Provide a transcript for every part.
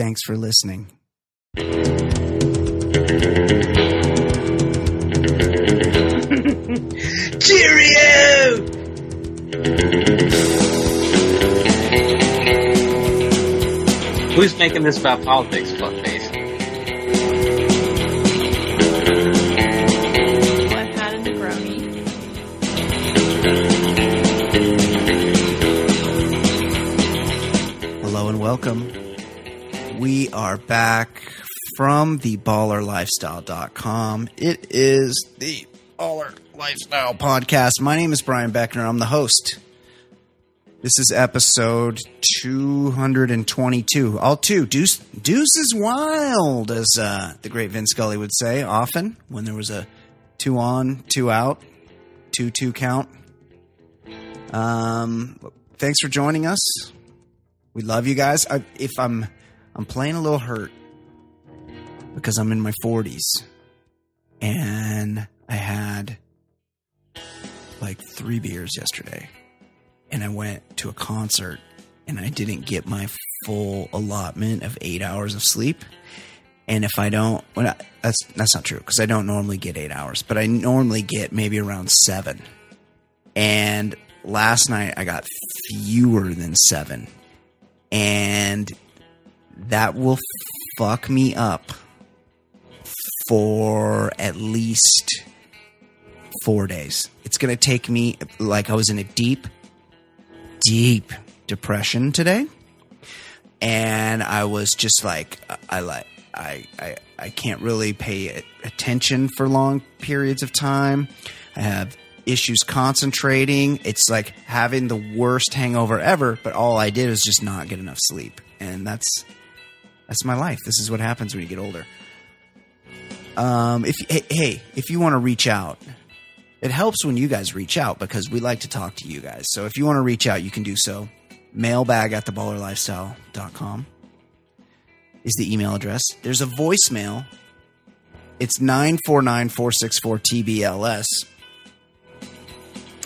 Thanks for listening. Cheerio! Who's making this about politics, fuckface? I've had a Negroni. Hello and welcome. We are back from the ballerlifestyle.com. It is the Baller Lifestyle Podcast. My name is Brian Beckner. I'm the host. This is episode 222. All two. Deuce, deuce is wild, as uh, the great Vince Scully would say often when there was a two on, two out, two two count. Um, thanks for joining us. We love you guys. I, if I'm I'm playing a little hurt because I'm in my 40s and I had like 3 beers yesterday and I went to a concert and I didn't get my full allotment of 8 hours of sleep. And if I don't, well, I- that's that's not true because I don't normally get eight hours, but I normally get maybe around seven. And last night I got fewer than seven, and that will fuck me up for at least four days. It's gonna take me like I was in a deep, deep depression today and I was just like, I like, I, I, I can't really pay attention for long periods of time. I have issues concentrating. It's like having the worst hangover ever, but all I did was just not get enough sleep, and that's that's my life. This is what happens when you get older. Um, if hey, if you want to reach out, it helps when you guys reach out because we like to talk to you guys. So if you want to reach out, you can do so. Mailbag at theballerlifestyle.com is the email address. There's a voicemail. It's 949 464 TBLS.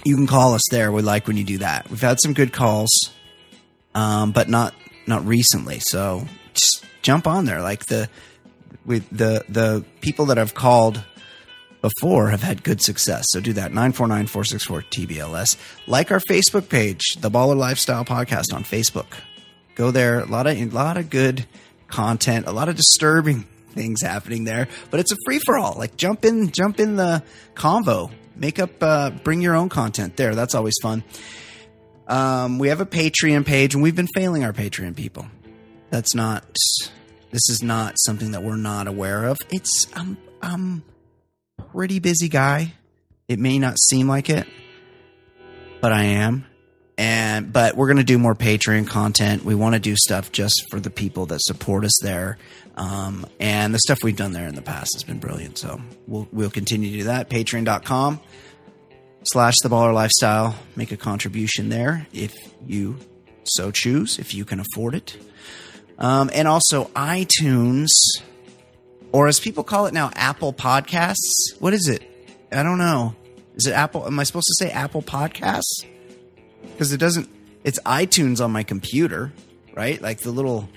You can call us there. We like when you do that. We've had some good calls, um, but not not recently. So just jump on there. Like the with the the people that I've called before have had good success. So do that. 949-464-TBLS. Like our Facebook page, The Baller Lifestyle Podcast on Facebook. Go there. A lot of a lot of good content, a lot of disturbing things happening there, but it's a free for all. Like jump in jump in the convo. Make up uh bring your own content there. That's always fun. Um we have a Patreon page and we've been failing our Patreon people. That's not this is not something that we're not aware of. It's um um pretty busy guy. It may not seem like it, but I am. And but we're gonna do more Patreon content. We want to do stuff just for the people that support us there. Um, and the stuff we've done there in the past has been brilliant. So we'll we'll continue to do that. Patreon.com slash the baller lifestyle. Make a contribution there if you so choose, if you can afford it. Um, and also iTunes or as people call it now, Apple Podcasts. What is it? I don't know. Is it Apple? Am I supposed to say Apple Podcasts? Because it doesn't. It's iTunes on my computer, right? Like the little.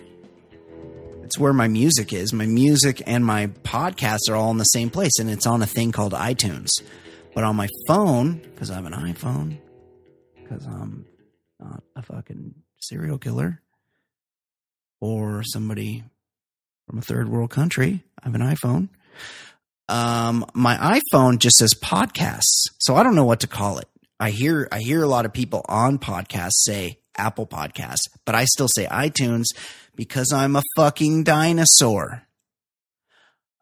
It's where my music is. My music and my podcasts are all in the same place, and it's on a thing called iTunes. But on my phone, because I have an iPhone, because I'm not a fucking serial killer or somebody from a third world country. I have an iPhone. Um, my iPhone just says podcasts, so I don't know what to call it. I hear I hear a lot of people on podcasts say Apple Podcasts, but I still say iTunes because I'm a fucking dinosaur.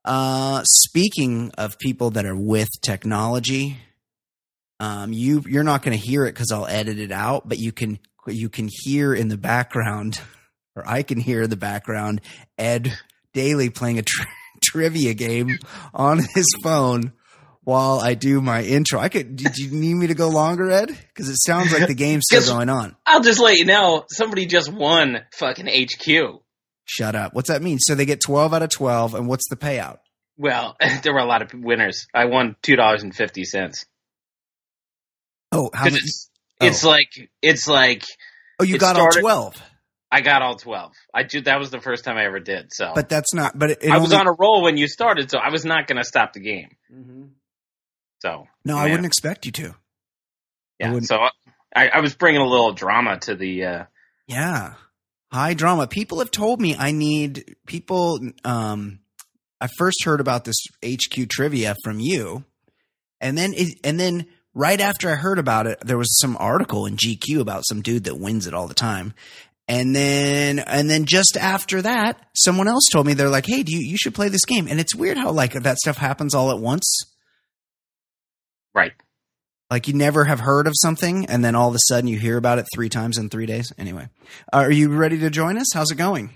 Uh, speaking of people that are with technology, um, you you're not going to hear it because I'll edit it out, but you can you can hear in the background, or I can hear in the background Ed Daly playing a tri- trivia game on his phone while I do my intro. I could. Did you need me to go longer, Ed? Because it sounds like the game's still going on. I'll just let you know, somebody just won fucking HQ. Shut up. What's that mean? So they get twelve out of twelve, and what's the payout? Well, there were a lot of winners. I won two dollars and fifty cents. Oh, how much? It's, it's oh. like it's like Oh, you got all twelve. I got all twelve. I did. That was the first time I ever did. So, But that's not. But it, it I was only- on a roll when you started, so I was not going to stop the game. So No, I wouldn't expect you to. I Yeah. wouldn't- So I, I was bringing a little drama to the. uh Yeah. High drama. People have told me I need people um I first heard about this HQ trivia from you. And then it, and then right after I heard about it, there was some article in GQ about some dude that wins it all the time. And then and then just after that, someone else told me they're like, "Hey, do you you should play this game." And it's weird how like that stuff happens all at once. Right. Like you never have heard of something, and then all of a sudden you hear about it three times in three days. Anyway, are you ready to join us? How's it going?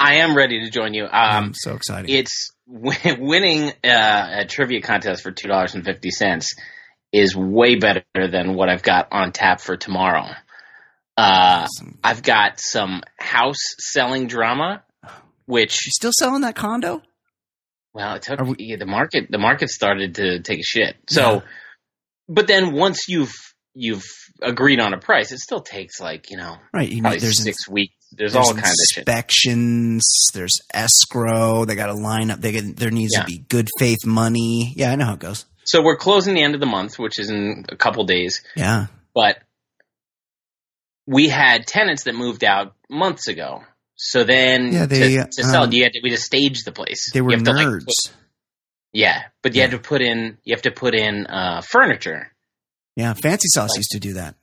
I am ready to join you. Um, I'm so excited. it's win- winning uh, a trivia contest for two dollars and fifty cents is way better than what I've got on tap for tomorrow. Uh, Awesome. I've got some house selling drama, which You still selling that condo? well, it took we- yeah, the market. The market started to take a shit. So, Yeah. but then once you've you've agreed on a price, it still takes like you know Right. You know, there's six weeks. There's, there's all kinds of inspections. There's escrow. They got to line up. They get, there needs Yeah. to be good faith money. Yeah, I know how it goes. So we're closing the end of the month, which is in a couple days. Yeah. but we had tenants that moved out months ago. So then Yeah, they, to, to sell, um, you had to, we just staged the place. They were You have to, like, nerds. put- yeah, but you had to put in you have to put in uh, furniture. yeah. Fancy Sauce Like- used to do that.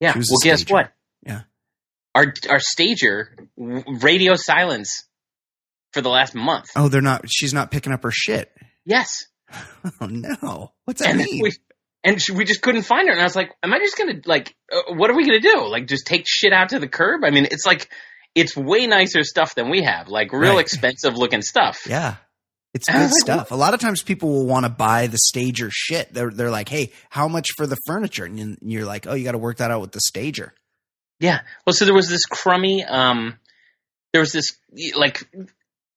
Yeah. Well, guess stager. what? Yeah. Our our stager radio silence for the last month. Oh, they're not. She's not picking up her shit. Yes. Oh no. What's that and mean? we and she, we just couldn't find her. And I was like, "Am I just gonna like? Uh, what are we gonna do? Like, just take shit out to the curb? I mean, it's like it's way nicer stuff than we have. Like, real Right. expensive looking stuff. Yeah. It's good like, stuff. A lot of times people will want to buy the stager shit. They're they're like, "Hey, how much for the furniture?" And you- you're like, "Oh, you got to work that out with the stager." Yeah. Well, so there was this crummy, um, there was this like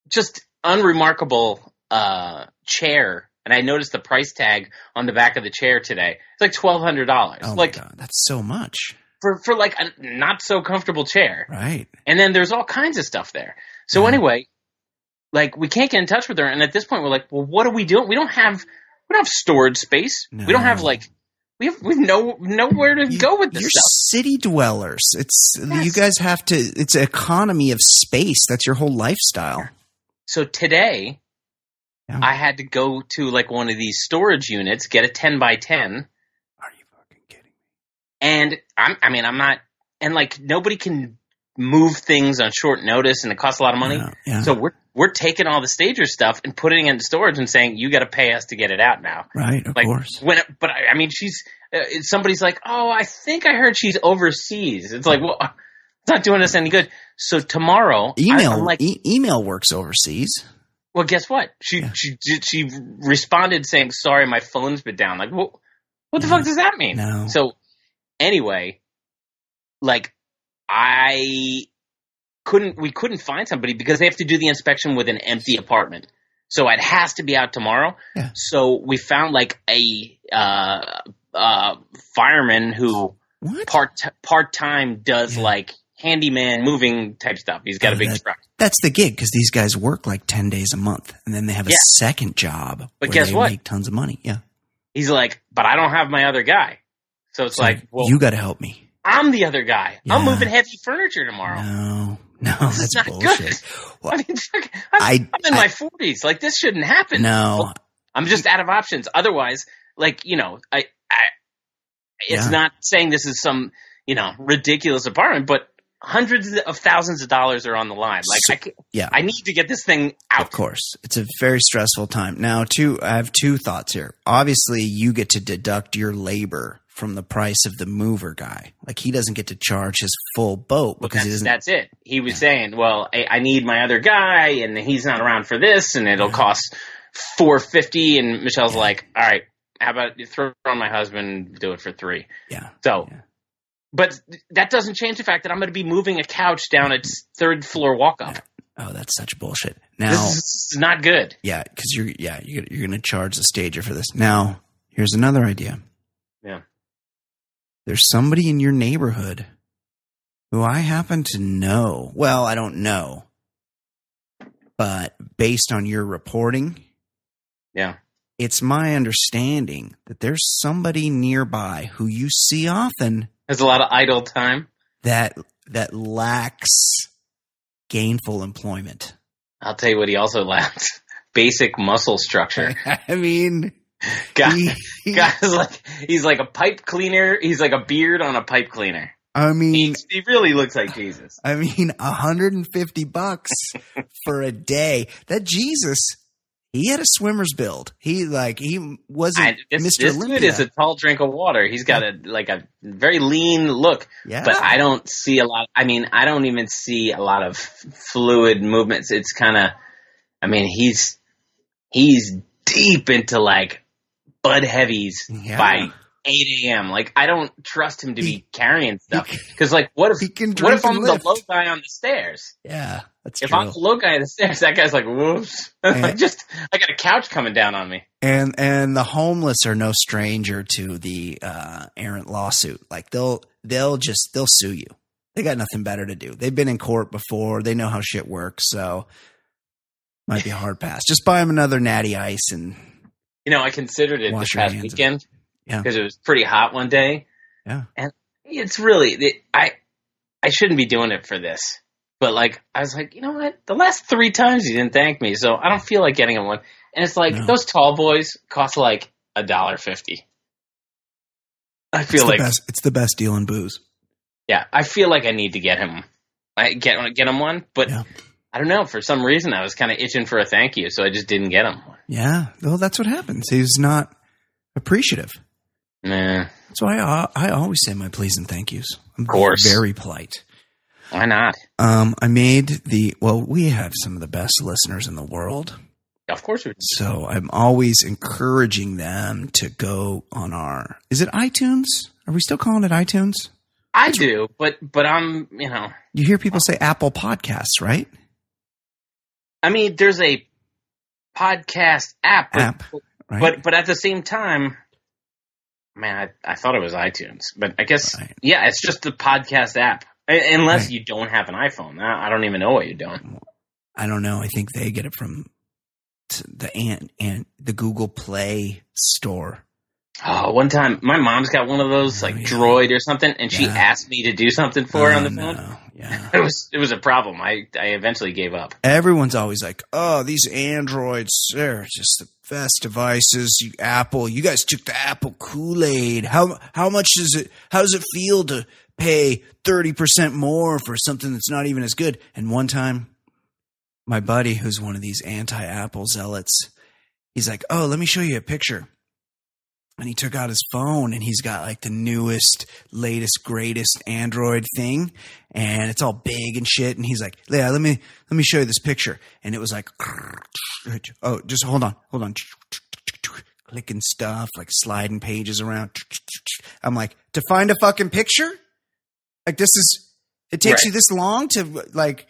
just unremarkable uh chair, and I noticed the price tag on the back of the chair today. It's like twelve hundred dollars, Oh like my god, that's so much, for for like a not so comfortable chair. right? And then there's all kinds of stuff there. So Yeah. anyway, like we can't get in touch with her, and at this point we're like, well, what are we doing? We don't have we don't have storage space. We don't have like we have we have no nowhere to You- go with this You're stuff. city dwellers. It's you guys have to. It's economy of space. That's your whole lifestyle. So today, Yeah. I had to go to like one of these storage units, get a 10 by 10, Are you fucking kidding? me? and I'm, I mean, I'm not, and like nobody can move things on short notice and it costs a lot of money. Yeah, yeah. So we're, we're taking all the stager stuff and putting it in storage and saying, you got to pay us to get it out now. right, of Like course. when, it, but I, I mean, she's, uh, somebody's like, oh, I think I heard she's overseas. It's like, well, it's not doing us any good. So tomorrow, Email I'm like, e- email works overseas. Well, guess what? She Yeah. she she responded saying, "Sorry, my phone's been down." Like, what? What the No. fuck does that mean? No. So, anyway, like, I couldn't. We couldn't find somebody because they have to do the inspection with an empty apartment. So it has to be out tomorrow. Yeah. So we found like a uh, uh, fireman who What? part part time does Yeah. like handyman moving type stuff. He's got Oh, a big that- truck. That's the gig because these guys work like ten days a month, and then they have a Yeah. second job. But guess they what? Make tons of money. Yeah. He's like, but I don't have my other guy. So it's So like, well, you got to help me. I'm the other guy. I'm moving heavy furniture tomorrow. No, no, This is that's not bullshit. good. Well, I mean, I'm, I- I'm in I- my 40s. Like, this shouldn't happen. no, I'm just out of options. Otherwise, like, you know, I, I it's Yeah. not saying this is some, you know, ridiculous apartment, but hundreds of thousands of dollars are on the line. Like, I, yeah. I need to get this thing out. Of course. It's a very stressful time. Now, two, I have two thoughts here. Obviously, you get to deduct your labor from the price of the mover guy. Like he doesn't get to charge his full boat Well, because he that's, that's it. He was saying, "Well, I, I need my other guy, and he's not around for this, and it'll cost four fifty. And Michelle's like, "All right, how about you throw on my husband, do it for three. yeah. So, Yeah. But that doesn't change the fact that I'm going to be moving a couch down its third floor walk up. Oh, that's such bullshit. Now, This is not good. yeah, because you're, yeah, you're, you're going to charge the stager for this. Now, here's another idea. Yeah. There's somebody in your neighborhood who I happen to know. Well, I don't know, but based on your reporting, Yeah. it's my understanding that there's somebody nearby who you see often There's a lot of idle time. that that lacks gainful employment. I'll tell you what he also lacks. Basic muscle structure. I mean, Guy, he- he- guy's like he's like a pipe cleaner. He's like a beard on a pipe cleaner. I mean, He's, he really looks like Jesus. I mean, 150 bucks for a day. That Jesus, he had a swimmer's build. He like he wasn't I, this, Mr. this Olympia. dude is a tall drink of water. He's got a like a very lean look, yeah, but I don't see a lot. I mean, I don't even see a lot of fluid movements. It's kind of, I mean, he's he's deep into like Bud Heavies Yeah. by 8 a.m. Like I don't trust him to be carrying stuff because like what he if can what if I'm and the lift. low guy on the stairs? yeah, that's If true. I'm the low guy on the stairs, that guy's like, whoops. Like just, I got a couch coming down on me. and and the homeless are no stranger to the uh, errant lawsuit. Like they'll they'll just they'll sue you. They got nothing better to do. They've been in court before. They know how shit works. So might be a hard pass. Just buy them another natty ice and You know, I considered it this past hands. Weekend Yeah. because it was pretty hot one day. Yeah. And it's really, it, I, I shouldn't be doing it for this. But like, I was like, you know what? The last three times you didn't thank me, so I don't feel like getting him one. And it's like, No. those tall boys cost like a dollar fifty. I feel the like, best. It's the best deal in booze. yeah, I feel like I need to get him, I get get him one. But Yeah. I don't know. For some reason, I was kind of itching for a thank you, so I just didn't get him. Yeah. Well, that's what happens. He's not appreciative. Nah, So I, I always say my please and thank yous. Of course. Very polite. why not? Um, I made the, well, we have some of the best listeners in the world. Of course we. do. So I'm always encouraging them to go on our, is it iTunes? Are we still calling it iTunes? I do, but but I'm you know You hear people say Apple Podcasts, right? I mean there's a podcast app, but App, right? but, but at the same time, man, I, I thought it was iTunes, but I guess Right. yeah, it's just the podcast app. Unless Right. you don't have an iPhone, I I don't even know what you're doing. I don't know. I think they get it from the and and the Google Play store. Oh, one time my mom's got one of those oh, like Oh, yeah. Droid or something, and she Yeah. asked me to do something for her on Oh, the phone. Yeah. It was it was a problem. I I eventually gave up. Everyone's always like, "Oh, these Androids, they're just the best devices." You Apple, you guys took the Apple Kool Aid. How how much does it? How does it feel to pay thirty percent more for something that's not even as good? And one time, my buddy, who's one of these anti-Apple zealots, he's like, "Oh, let me show you a picture." And he took out his phone and he's got like the newest, latest, greatest Android thing, and it's all big and shit. And he's like, "Yeah, let me let me show you this picture." And it was like, "Oh, just hold on, hold on." Clicking stuff, like sliding pages around. I'm like, to find a fucking picture? Like this is it takes Right. you this long to like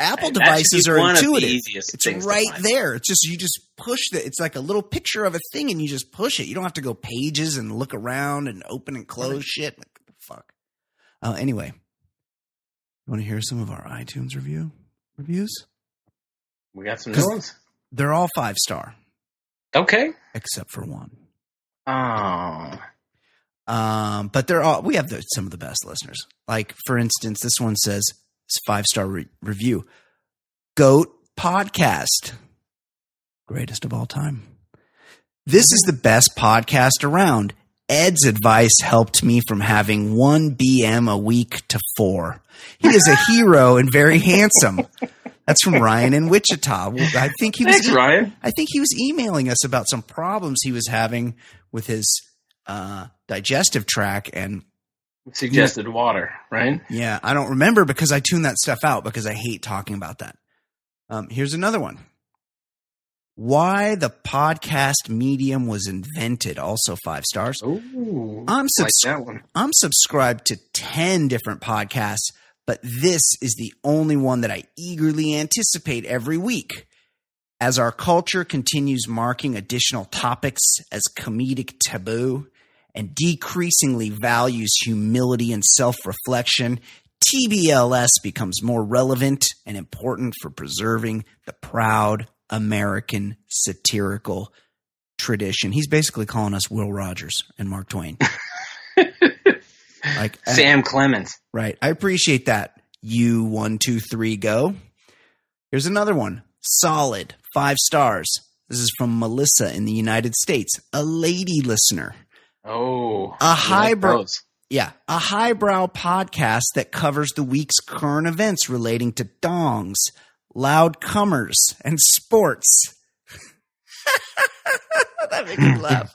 Apple That should be devices are one of the intuitive. It's right there. It's just you just push the it's like a little picture of a thing and you just push it. You don't have to go pages and look around and open and close shit. Like, what the fuck? Uh, anyway, you want to hear some of our iTunes review reviews? We got some new ones. They're all five star Okay. except for one. Oh, Um, but they're all we have the, some of the best listeners. Like for instance, this one says five star re- review. Goat podcast, greatest of all time. This is the best podcast around. Ed's advice helped me from having one BM a week to four. He is a hero and very handsome. That's from Ryan in Wichita. I think he was thanks, Ryan. I think he was emailing us about some problems he was having with his uh, digestive tract. And Suggested water, right? yeah, I don't remember because I tune that stuff out because I hate talking about that. Um, here's another one. Why the podcast medium was invented, also five stars. Ooh, I'm like subs- that one. I'm subscribed to 10 different podcasts, but this is the only one that I eagerly anticipate every week. As our culture continues marking additional topics as comedic taboo and decreasingly values humility and self reflection, TBLS becomes more relevant and important for preserving the proud American satirical tradition. He's basically calling us Will Rogers and Mark Twain. like I- Sam Clemens. Right. I appreciate that. You one, two, three, go. Here's another one. Solid. Five stars. This is from Melissa in the United States, a lady listener. Oh, a highbrow- those. Yeah. A highbrow podcast that covers the week's current events relating to dongs, loud comers, and sports. that makes me laugh.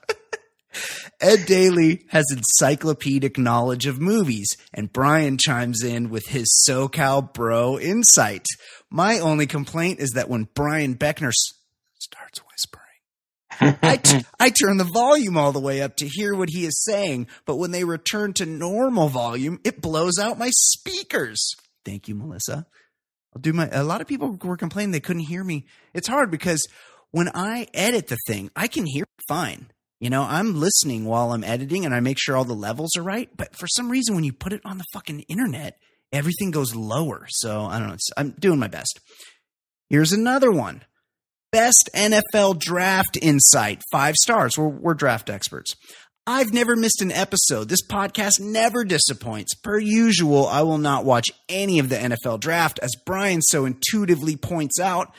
Ed Daly has encyclopedic knowledge of movies, and Brian chimes in with his SoCal bro insight. My only complaint is that when Brian Beckner s- starts whispering, I, t- I turn the volume all the way up to hear what he is saying, but when they return to normal volume, it blows out my speakers. Thank you, Melissa. I'll do my. A lot of people were complaining they couldn't hear me. It's hard because when I edit the thing, I can hear fine. You know, I'm listening while I'm editing and I make sure all the levels are right. But for some reason, when you put it on the fucking internet, everything goes lower. So I don't know. It's, I'm doing my best. Here's another one Best NFL draft insight. Five stars. We're, we're draft experts. I've never missed an episode. This podcast never disappoints. Per usual, I will not watch any of the NFL draft. As Brian so intuitively points out,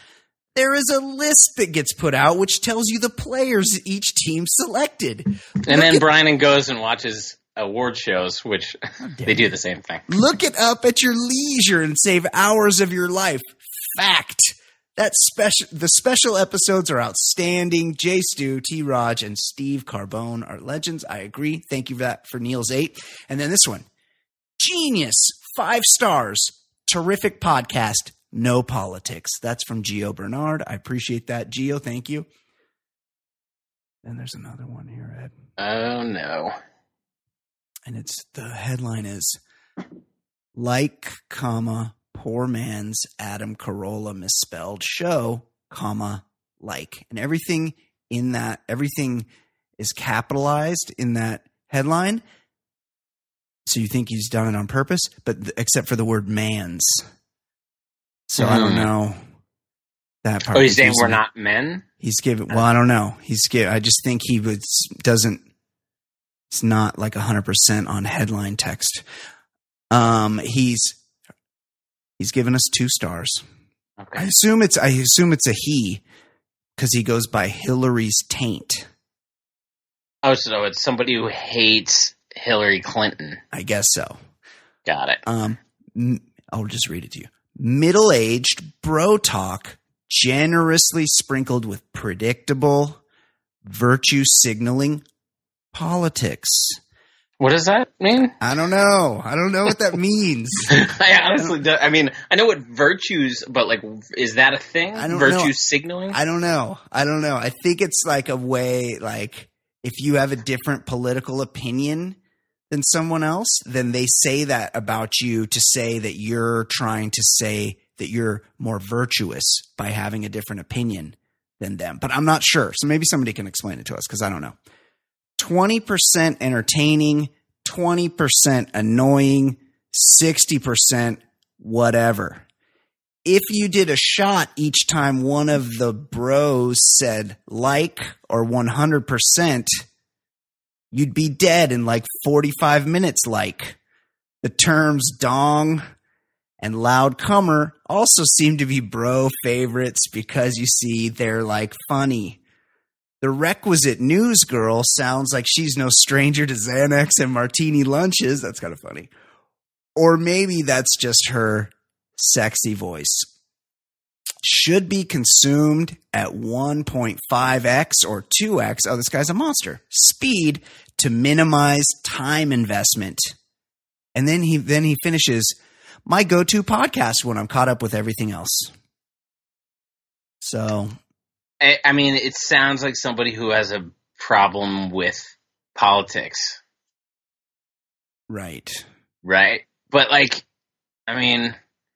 there is a list that gets put out which tells you the players each team selected. And then Brian goes and watches award shows, which they do the same thing. Look it up at your leisure and save hours of your life. Fact. That special, the special episodes are outstanding. Jay Stu, T. Raj, and Steve Carbone are legends. I agree. Thank you for that for Neil's eight. And then this one, genius, five stars, terrific podcast, no politics. That's from Geo Bernard. I appreciate that, Geo. Thank you. Then there's another one here, Ed Oh no. and it's the headline is like comma poor man's adam carolla misspelled show comma like and everything in that everything is capitalized in that headline so you think he's done it on purpose but th- except for the word man's so i don't Hmm. know that part Oh, he's saying we're not men? He's given. Well, I don't know. He's give. I just think he was doesn't. It's not like hundred percent on headline text. Um, he's he's given us two stars. I assume it's. I assume it's a he because he goes by Hillary's taint. Oh, so it's somebody who hates Hillary Clinton. I guess so. Got it. Um, I'll just read it to you. Middle aged bro talk, generously sprinkled with predictable virtue signaling politics. What does that mean? I don't know. I don't know what that means. I honestly don't. I mean, I know what virtues, but like, is that a thing? I don't Virtue know. signaling? I don't know. I don't know. I think it's like a way, like, if you have a different political opinion than someone else, then they say that about you to say that you're trying to say that you're more virtuous by having a different opinion than them. But I'm not sure. So maybe somebody can explain it to us because I don't know. 20% entertaining, 20% annoying, 60% whatever. If you did a shot each time one of the bros said like or 100%, you'd be dead in like 45 minutes like. The terms dong and loud comer also seem to be bro favorites because you see they're like funny. The requisite news girl sounds like she's no stranger to Xanax and martini lunches. That's kind of funny. Or maybe that's just her sexy voice. Should be consumed at 1.5x or 2x. Oh, this guy's a monster. Speed to minimize time investment. And then he then he finishes my go-to podcast when I'm caught up with everything else. So I, I mean, it sounds like somebody who has a problem with politics, right. right? But like, I mean,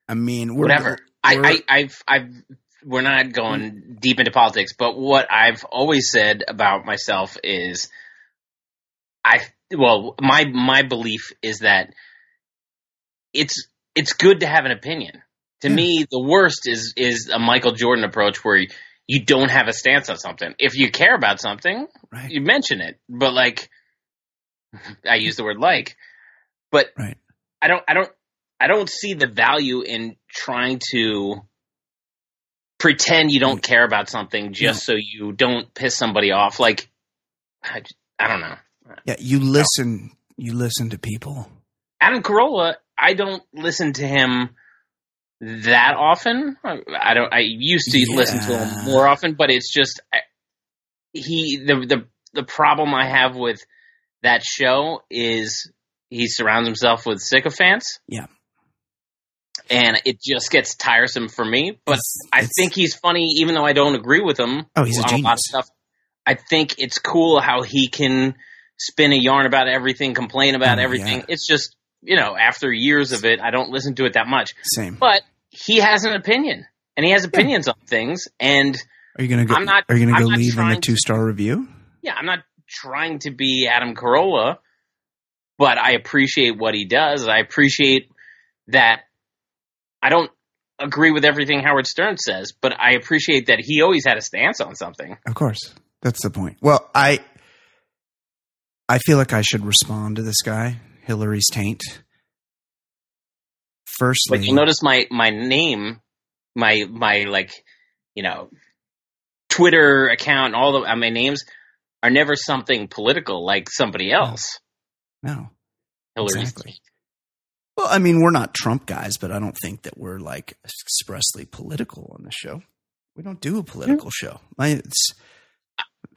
I mean, we're, whatever. I, we're- I, I've, I've, we're not going mm. deep into politics, but what I've always said about myself is, I, well, my, my belief is that it's it's good to have an opinion. To Yeah. me, the worst is is a Michael Jordan approach where you, don't have a stance on something. If you care about something, Right. you mention it. But like, I use the word like, but Right. I don't, I don't, I don't see the value in trying to pretend you don't mm. care about something just so you don't piss somebody off. Like, I don't know. Yeah, you listen. You listen to people. Adam Carolla, I don't listen to him that often. I, don't. I used to listen to him more often, but it's just I, he. The the the problem I have with that show is he surrounds himself with sycophants. Yeah. and it just gets tiresome for me. But It's- I it's- think he's funny, even though I don't agree with him. Oh, he's a on lot genius. of stuff. I think it's cool how he can spin a yarn about everything, complain about Oh, everything. yeah. It's just you know, after years of it, I don't listen to it that much. same. But he has an opinion, and he has opinions on things. And Are you gonna go? I'm not- are you gonna I'm go leave trying to- two star review? yeah, I'm not trying to be Adam Carolla, but I appreciate what he does. I appreciate that. I don't agree with everything Howard Stern says, but I appreciate that he always had a stance on something. Of course, that's the point. Well, I I feel like I should respond to this guy, Hillary's taint. Firstly, But you'll notice my my name, my my like, you know, Twitter account, all the uh, my names are never something political like somebody else. no. Hillary's Exactly. Well, I mean, we're not Trump guys, but I don't think that we're like expressly political on the show. We don't do a political show. My it's,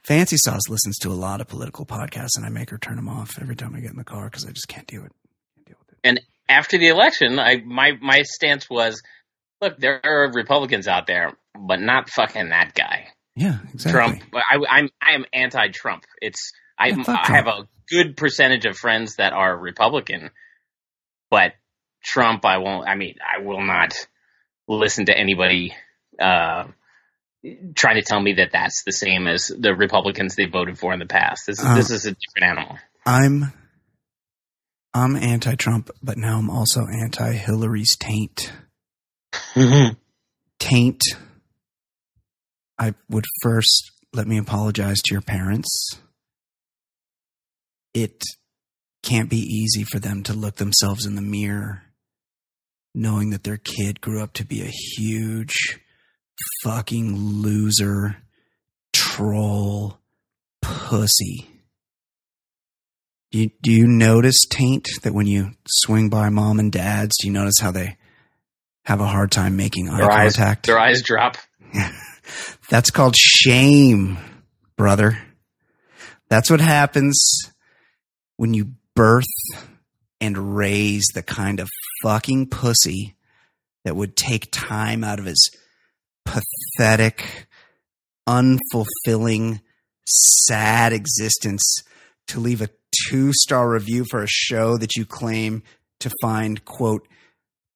Fancy Sauce listens to a lot of political podcasts, and I make her turn them off every time I get in the car because I just can't do it. Can't deal with it. And after the election, I my my stance was, look, there are Republicans out there, but not fucking that guy, Yeah, exactly. Trump. But I, I'm I am anti-Trump. It's I Yeah, I have a good percentage of friends that are Republican, but Trump, I won't. I mean, I will not listen to anybody. Uh, Trying to tell me that that's the same as the Republicans they voted for in the past. This is Uh, this is a different animal. I'm I'm anti-Trump, but now I'm also anti-Hillary's taint. Taint. I would first let me apologize to your parents. It can't be easy for them to look themselves in the mirror knowing that their kid grew up to be a huge fucking loser, troll, pussy. Do you, do you notice, Taint, that when you swing by mom and dad's, do you notice how they have a hard time making eye Their eyes, contact? their eyes drop. That's called shame, brother. That's what happens when you birth and raise the kind of fucking pussy that would take time out of his pathetic, unfulfilling, sad existence to leave a two star review for a show that you claim to find, quote,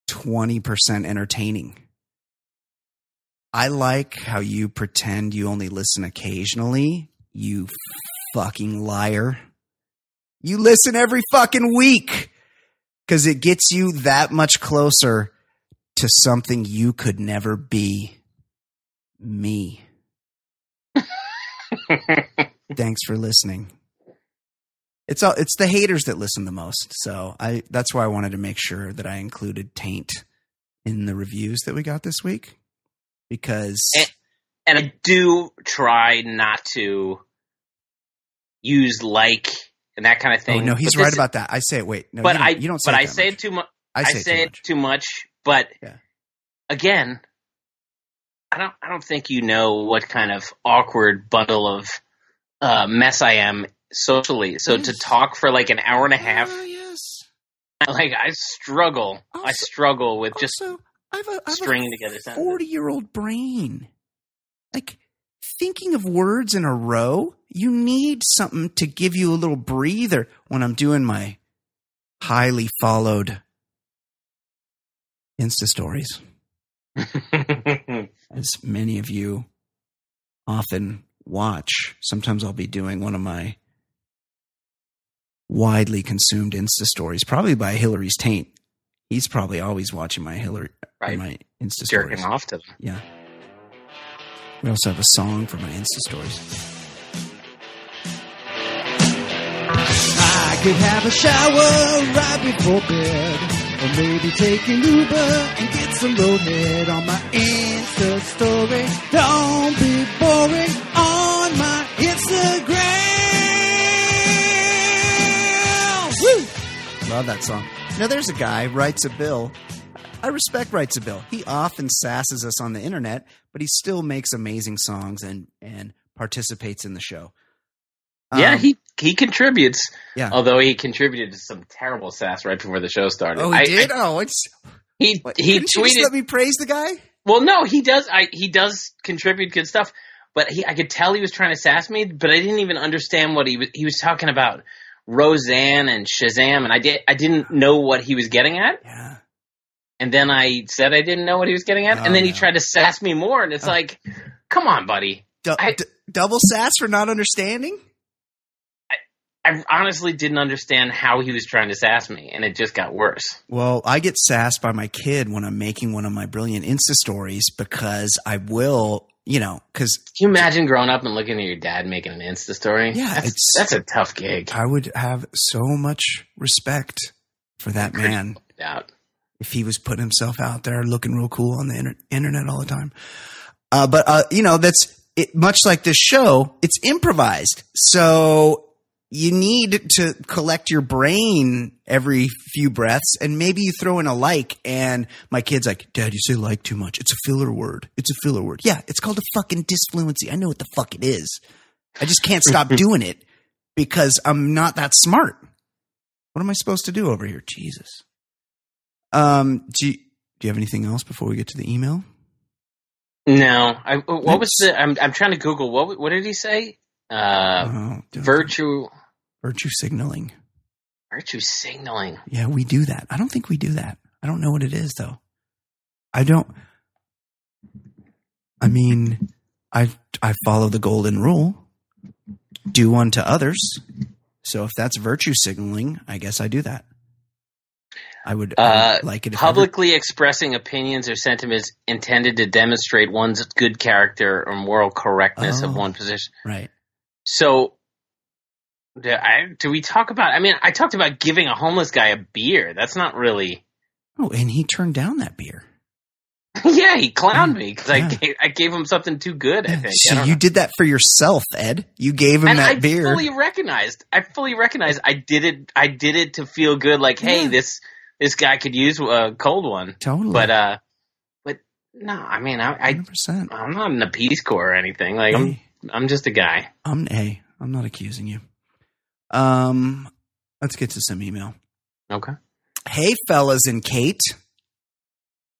20% entertaining. I like how you pretend you only listen occasionally, you fucking liar. You listen every fucking week because it gets you that much closer to something you could never be me. Thanks for listening. It's all it's the haters that listen the most. So I that's why I wanted to make sure that I included Taint in the reviews that we got this week because And- and I do try not to use like and that kind of oh thing. no, he's this- right about that. I say it. Wait, no, but you don't, I you don't say but it I that say much. it too much. I I say, say, it it too much. too much. But Yeah. again, I don't I don't think you know what kind of awkward bundle of uh, mess I am socially. So to talk for like an hour and a half, Ah, yes. like I struggle. I struggle with just also, I have a, I have stringing together forty-year-old brain. Like thinking of words in a row, you need something to give you a little breather when I'm doing my highly followed Insta stories. as many of you often watch. Sometimes I'll be doing one of my widely consumed Insta stories, probably by Hillary's taint. He's probably always watching my Hillary, uh, Right. my Insta jerking stories. off to them. Yeah. We also have a song for my Insta stories. I could have a shower right before bed. Or maybe take an Uber and get some roadhead on my Insta story. Don't be boring on my Instagram. Woo! Love that song. Now, there's a guy writes a bill. I respect writes a bill. He often sasses us on the internet, but he still makes amazing songs and and participates in the show. yeah, Um, he he contributes. Yeah. Although he contributed to some terrible sass right before the show started. Oh, he I- did. I- oh, it's he what, he tweeted. let me praise the guy. Well, no, he does. I he does contribute good stuff, but he I could tell he was trying to sass me, but I didn't even understand what he was. He was talking about Roseanne and Shazam, and I did I didn't know what he was getting at, Yeah. and then I said I didn't know what he was getting at, Oh, and then he tried to sass me more, and it's Oh. like, come on, buddy. Du- I- d- double sass for not understanding. I honestly didn't understand how he was trying to sass me, and it just got worse. Well, I get sassed by my kid when I'm making one of my brilliant Insta stories because I will, you know, because Can you imagine growing up and looking at your dad making an Insta story? Yeah, that's, that's a tough gig. I would have so much respect for that man Out. if he was putting himself out there looking real cool on the inter- internet all the time. Uh, but uh, you know, that's it. Much like this show, it's improvised, so you need to collect your brain every few breaths, and maybe you throw in a like. And my kid's like, "Dad, you say like too much. It's a filler word. It's a filler word. Yeah, it's called a fucking disfluency. I know what the fuck it is. I just can't stop doing it because I'm not that smart. What am I supposed to do over here? Jesus." Um, do you, do you have anything else before we get to the email? No, I, what was the I'm, I'm trying to Google. What what did he say? Uh, Oh, virtue virtue signaling. virtue signaling. Yeah, we do that. I don't think we do that. I don't know what it is though. I don't. I mean, I I follow the golden rule: do unto others. So if that's virtue signaling, I guess I do that. I would, Uh, like it Publicly expressing opinions or sentiments intended to demonstrate one's good character or moral correctness Oh. of one position. right. So, do, I, do we talk about? I mean, I talked about giving a homeless guy a beer. That's not really. Oh, and he turned down that beer. yeah, he clowned me because Yeah. I gave, I gave him something too good. I think. So don't you know. did that for yourself, Ed. You gave him and that I beer. I fully recognized. I fully recognized. I did it. I did it to feel good. Like, hey, this this guy could use a cold one. totally. But uh, but no, I mean, I, I 100%. I'm not in the Peace Corps or anything. Like, I'm. I'm just a guy. I'm hey, I'm not accusing you. Um, let's get to some email. Okay. Hey, fellas and Kate.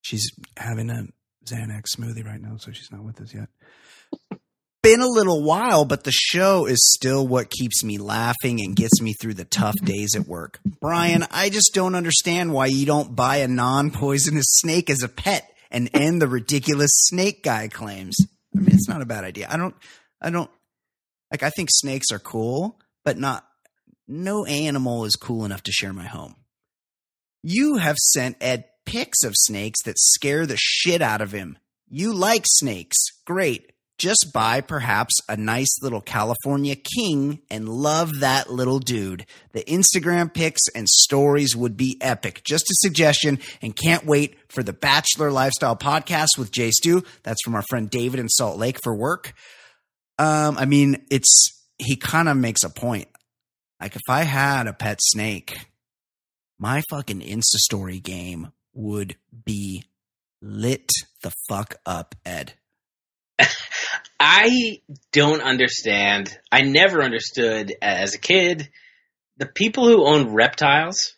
She's having a Xanax smoothie right now, so she's not with us yet. Been a little while, but the show is still what keeps me laughing and gets me through the tough days at work. Brian, I just don't understand why you don't buy a non poisonous snake as a pet and end the ridiculous snake guy claims. I mean, it's not a bad idea. I don't, I don't, like, I think snakes are cool, but not, no animal is cool enough to share my home. You have sent Ed pics of snakes that scare the shit out of him. You like snakes. Great. Just buy perhaps a nice little California king and love that little dude. The Instagram pics and stories would be epic. Just a suggestion and can't wait for the Bachelor Lifestyle podcast with Jay Stu. That's from our friend David in Salt Lake for work. Um, I mean, it's, he kind of makes a point. Like if I had a pet snake, my fucking Insta story game would be lit the fuck up, Ed. I don't understand. I never understood as a kid the people who own reptiles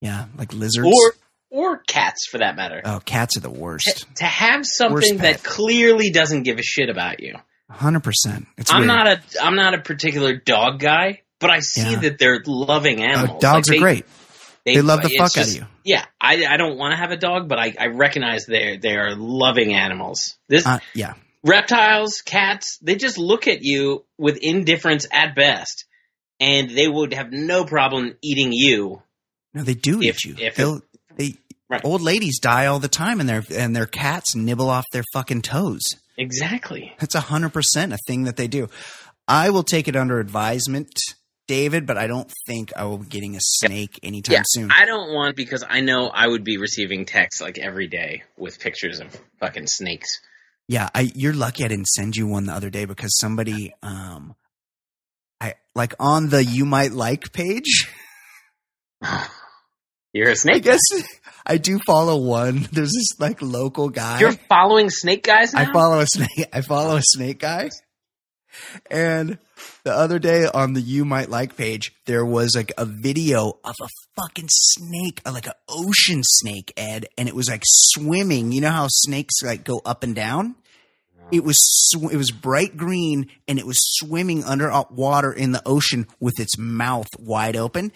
Yeah, like lizards. or or cats for that matter. oh, cats are the worst. to have something that clearly doesn't give a shit about you. Hundred percent. It's I'm weird. not a I'm not a particular dog guy, but I see Yeah. that they're loving Uh, animals. dogs Like, are they- great. They love the fuck out of you. Yeah, I, I don't want to have a dog, but I, I recognize they they are loving animals. This Uh, yeah, reptiles, cats, they just look at you with indifference at best, and they would have no problem eating you. no, they do If- eat you. if They'll, they Right. Old ladies die all the time, and their and their cats nibble off their fucking toes. Exactly. That's a hundred percent a thing that they do. I will take it under advisement, David, but I don't think I will be getting a snake anytime Yeah, soon. I don't want because I know I would be receiving texts like every day with pictures of fucking snakes. Yeah, I you're lucky I didn't send you one the other day because somebody um I like on the you might like page. You're a snake. guess I do follow one. There's this like local guy. You're following snake guys now. I follow a snake I follow a snake guy. And the other day on the you might like page, there was like a video of a fucking snake, uh, like an ocean snake, Ed, and it was like swimming. You know how snakes like go up and down? It was sw- it was bright green and it was swimming under uh, water in the ocean with its mouth wide open.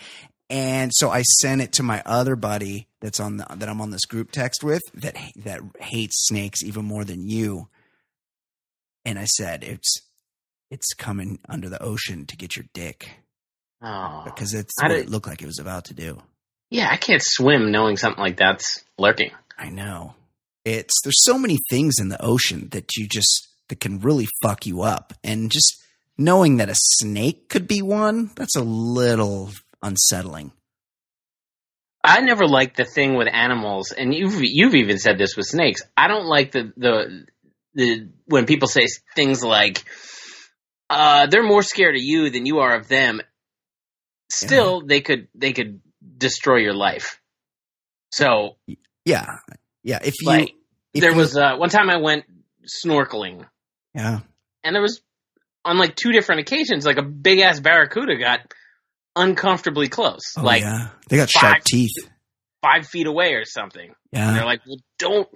And so I sent it to my other buddy that's on the, that I'm on this group text with that that hates snakes even more than you. And I said it's it's coming under the ocean to get your dick Oh, because it's what did- it looked like it was about to do. yeah. I can't swim knowing something like that's lurking. I know. It's there's so many things in the ocean that you just that can really fuck you up. And just knowing that a snake could be one, that's a little unsettling. I never liked the thing with animals, and you've you've even said this with snakes. I don't like the the the when people say things like, uh, "They're more scared of you than you are of them." Still, they could they could destroy your life. So, Yeah. Yeah. If you like, if there you- was uh, one time I went snorkeling, Yeah. and there was on like two different occasions, like a big ass barracuda got uncomfortably close, Oh, like yeah. They got five- sharp teeth. five feet away or something. And Yeah. they're like, well, don't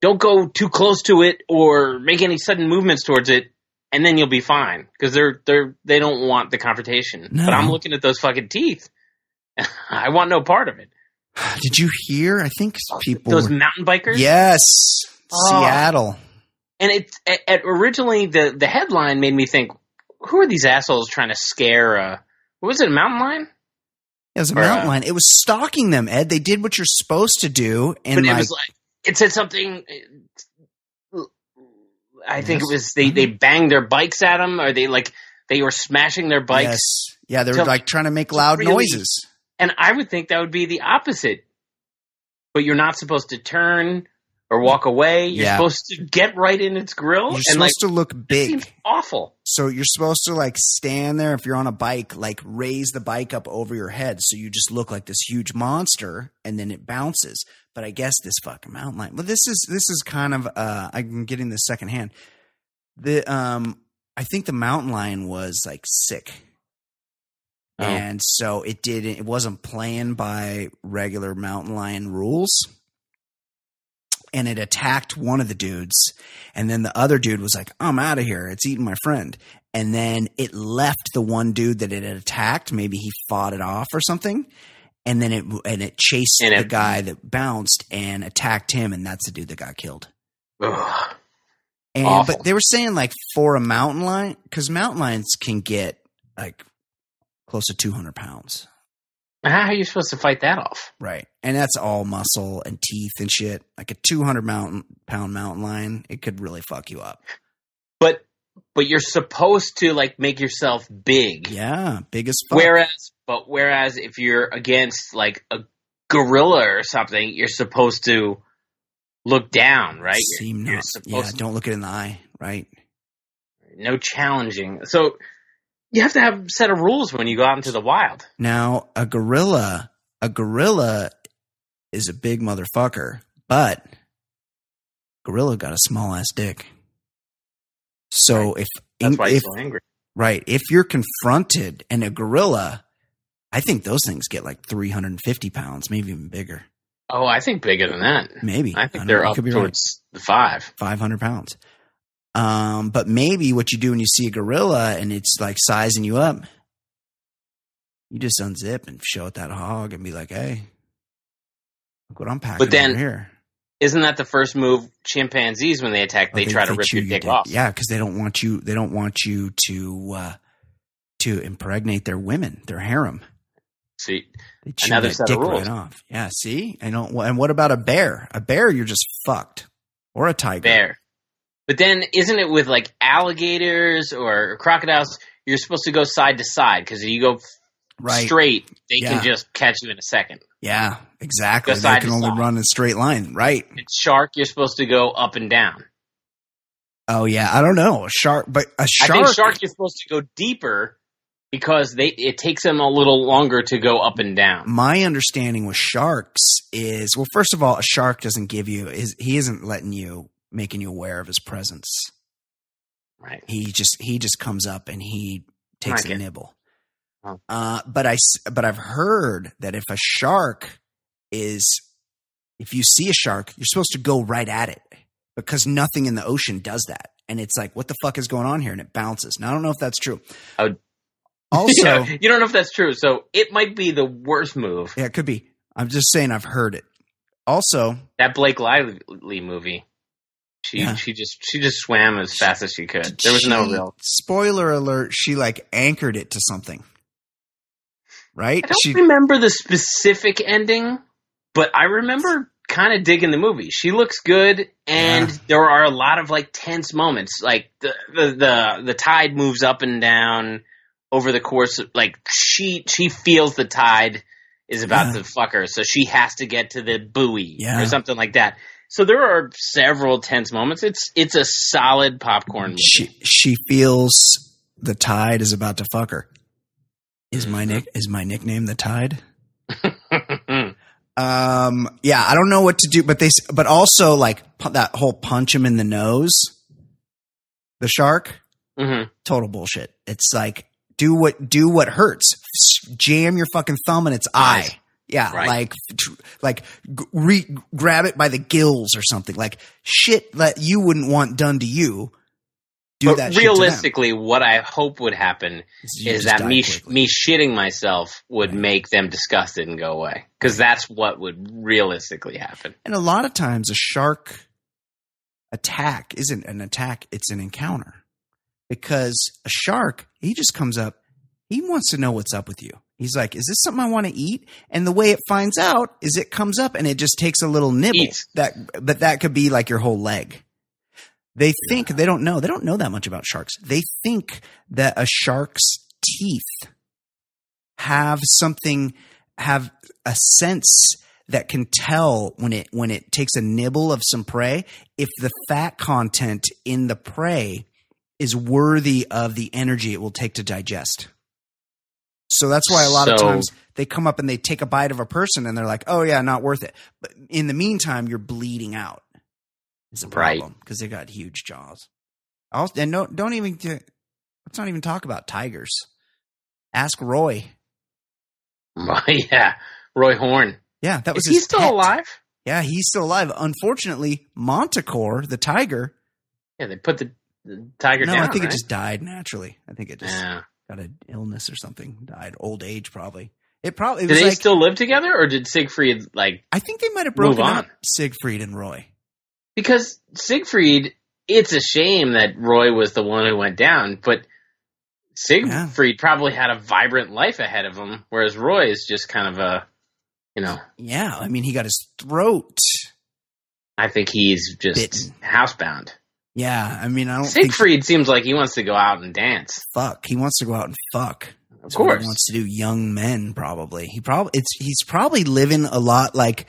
don't go too close to it or make any sudden movements towards it, and then you'll be fine because they're they're they don't want the confrontation. No. But I'm looking at those fucking teeth. I want no part of it. Did you hear? I think people Those were- mountain bikers. Yes. Oh. Seattle. And it at, at originally the the headline made me think, who are these assholes trying to scare? Uh, what was it? A mountain lion? It was a Or, mountain uh, lion. It was stalking them, Ed. They did what you're supposed to do. And like, it was like it said something. uh, I think Yes. it was they they banged their bikes at them, or they like they were smashing their bikes. yes. Yeah, they were So- like trying to make loud really- noises. And I would think that would be the opposite. But you're not supposed to turn or walk away. You're Yeah. supposed to get right in its grill. You're and like, supposed to look it big. seems awful. So you're supposed to like stand there if you're on a bike, like raise the bike up over your head so you just look like this huge monster and then it bounces. But I guess this fucking mountain lion. Well, this is this is kind of uh I'm getting this secondhand. The um I think the mountain lion was like sick. Oh. And so it didn't it wasn't playing by regular mountain lion rules. And it attacked one of the dudes. And then the other dude was like, I'm out of here. It's eating my friend. And then it left the one dude that it had attacked. Maybe he fought it off or something. And then it and it chased And the it- guy that bounced and attacked him, and that's the dude that got killed. Ugh. And Awful. but they were saying like for a mountain lion, because mountain lions can get like close to two hundred pounds, How are you supposed to fight that off? right? And that's all muscle and teeth and shit. Like a two hundred mountain pound mountain lion, it could really fuck you up. But but you're supposed to like make yourself big. Yeah, big as fuck. Whereas, but whereas if you're against like a gorilla or something, you're supposed to look down, right? You're- Seem you're supposed Yeah, to- don't look it in the eye, right? no challenging. So you have to have a set of rules when you go out into the wild. Now, a gorilla, a gorilla is a big motherfucker, but gorilla got a small ass dick. So if That's why if so angry. right, if you're confronted and a gorilla, I think those things get like 350 pounds, maybe even bigger. Oh, I think bigger than that. Maybe I think don't they're know. Up could be wrong. towards the five. 500 pounds. Um, but maybe what you do when you see a gorilla and it's like sizing you up, you just unzip and show it that hog and be like, "Hey, look what I'm packing But then- over here." Isn't that the first move chimpanzees when they attack? Or They, try to rip your dick dick. off. Yeah, because they don't want you. They don't want you to uh, to impregnate their women, their harem. See, They chew Another set of dick rules. right off. Yeah, see? I don't and what about a bear? A bear you're just fucked. Or a tiger. bear. But then, isn't it with like alligators or crocodiles? You're supposed to go side to side because if you go Right. straight, they Yeah. can just catch you in a second. Yeah, exactly. Go They can only side. run in a straight line. Right. It's shark. You're supposed to go up and down. Oh yeah. I don't know. A shark but a shark think shark you're supposed to go deeper because they it takes them a little longer to go up and down. my understanding with sharks is well, first of all, a shark doesn't give you is he isn't letting you making you aware of his presence. Right. He just he just comes up and he takes Okay. a nibble. Oh. Uh, but I but I've heard that if a shark is if you see a shark, you're supposed to go right at it because nothing in the ocean does that. And it's like, what the fuck is going on here? And it bounces. Now I don't know if that's true. Would- Also, Yeah, yeah. you don't know if that's true, so it might be the worst move. Yeah, it could be. I'm just saying I've heard it. Also, That Blake Lively movie. She Yeah. she just she just swam as fast as she could. There was no real. spoiler alert. She like anchored it to something, right? I don't She remember the specific ending, but I remember kind of digging the movie. She looks good, and Yeah. there are a lot of like tense moments. Like the the the, the tide moves up and down over the course. Of, like she she feels the tide is about Yeah. to fuck her, so she has to get to the buoy Yeah. or something like that. So there are several tense moments. It's it's a solid popcorn movie. she she feels the tide is about to fuck her. Is my Mm-hmm. nick is my nickname the tide? Um, yeah, I don't know what to do, but they, but also like that whole punch him in the nose, the shark, hmm total bullshit. It's like do what do what hurts, jam your fucking thumb in its eye. Yeah, Right. like like re- grab it by the gills or something. Like shit that you wouldn't want done to you. Do But that shit to them. realistically, what I hope would happen You is that me quickly. me shitting myself would Right. make them disgusted and go away because that's what would realistically happen. And a lot of times a shark attack isn't an attack, it's an encounter. Because a shark, he just comes up, he wants to know what's up with you. He's like, is this something I want to eat? And the way it finds out is it comes up and it just takes a little nibble. Eats. That but that could be like your whole leg. They think they don't know. They don't know that much about sharks. They think that a shark's teeth have something have a sense that can tell when it when it takes a nibble of some prey if the fat content in the prey is worthy of the energy it will take to digest. So that's why a lot of times they come up and they take a bite of a person and they're like, "Oh yeah, not worth it." But in the meantime, you're bleeding out. Is a problem because they got huge jaws. Also, and no, don't even let's not even talk about tigers. Ask Roy. yeah, Roy Horn. Yeah, that was Is he still pet. alive? Yeah, he's still alive. Unfortunately, Montecore, the tiger, Yeah, they put the, the tiger no, down. I think right? it just died naturally. I think it just Yeah. Got an illness or something. Died, old age probably. It probably was they like still live together, or did Siegfried like I think they might have broken up Siegfried and Roy. because Siegfried? It's a shame that Roy was the one who went down, but Siegfried probably had a vibrant life ahead of him, whereas Roy is just kind of a, you know, Yeah, I mean he got his throat. I think he's just Bitten. housebound. Yeah, I mean I don't think Siegfried seems like he wants to go out and dance. fuck. He wants to go out and fuck. Of That's course. he wants to do. Young men probably. He probably it's he's probably living a lot like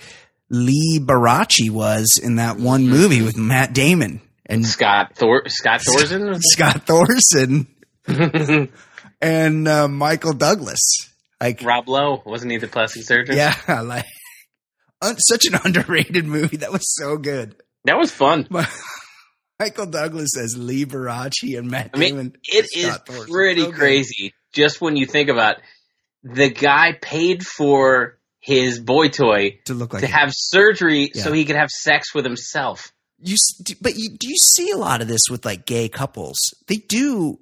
Liberace was in that one movie with Matt Damon and Scott Thor Scott Thorson. Scott Thorson and uh, Michael Douglas. Like, Rob Lowe wasn't he the plastic surgeon? yeah, like un- such an underrated movie. That was so good. that was fun. Michael Douglas as Liberace and Matt I mean, Damon. It Thorson. pretty good. crazy just when you think about the guy paid for his boy toy to look like to him. have surgery so he could have sex with himself. you. But you, do you see a lot of this with like gay couples? They do.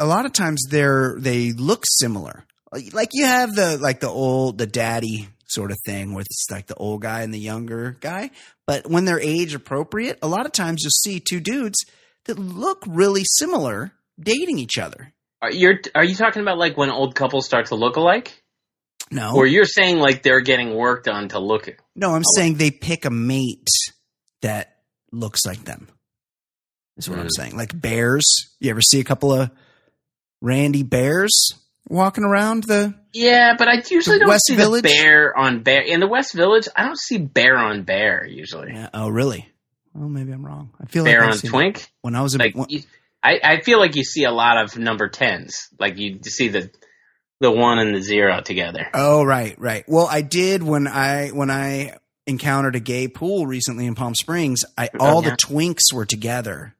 A lot of times they're they look similar. Like you have the like the old the daddy sort of thing with like the old guy and the younger guy. But when they're age appropriate, a lot of times you'll see two dudes that look really similar dating each other. Are you are you talking about like when old couples start to look alike? No, Or you're saying like they're getting work done to look at. no, I'm Oh. saying they pick a mate that looks like them. Is what I'm Mm. saying. Like bears. You ever see a couple of Randy bears walking around the? Yeah, but I usually don't West see Village? the bear on bear in the West Village. I don't see bear on bear usually. Yeah, oh, really? Well, maybe I'm wrong. I feel bear like on twink. when I was a Like when- you, I, I feel like you see a lot of number tens. Like you see the the one and the zero together. Oh, right, right. Well, I did when I when I encountered a gay pool recently in Palm Springs. I Oh, all yeah. the twinks were together,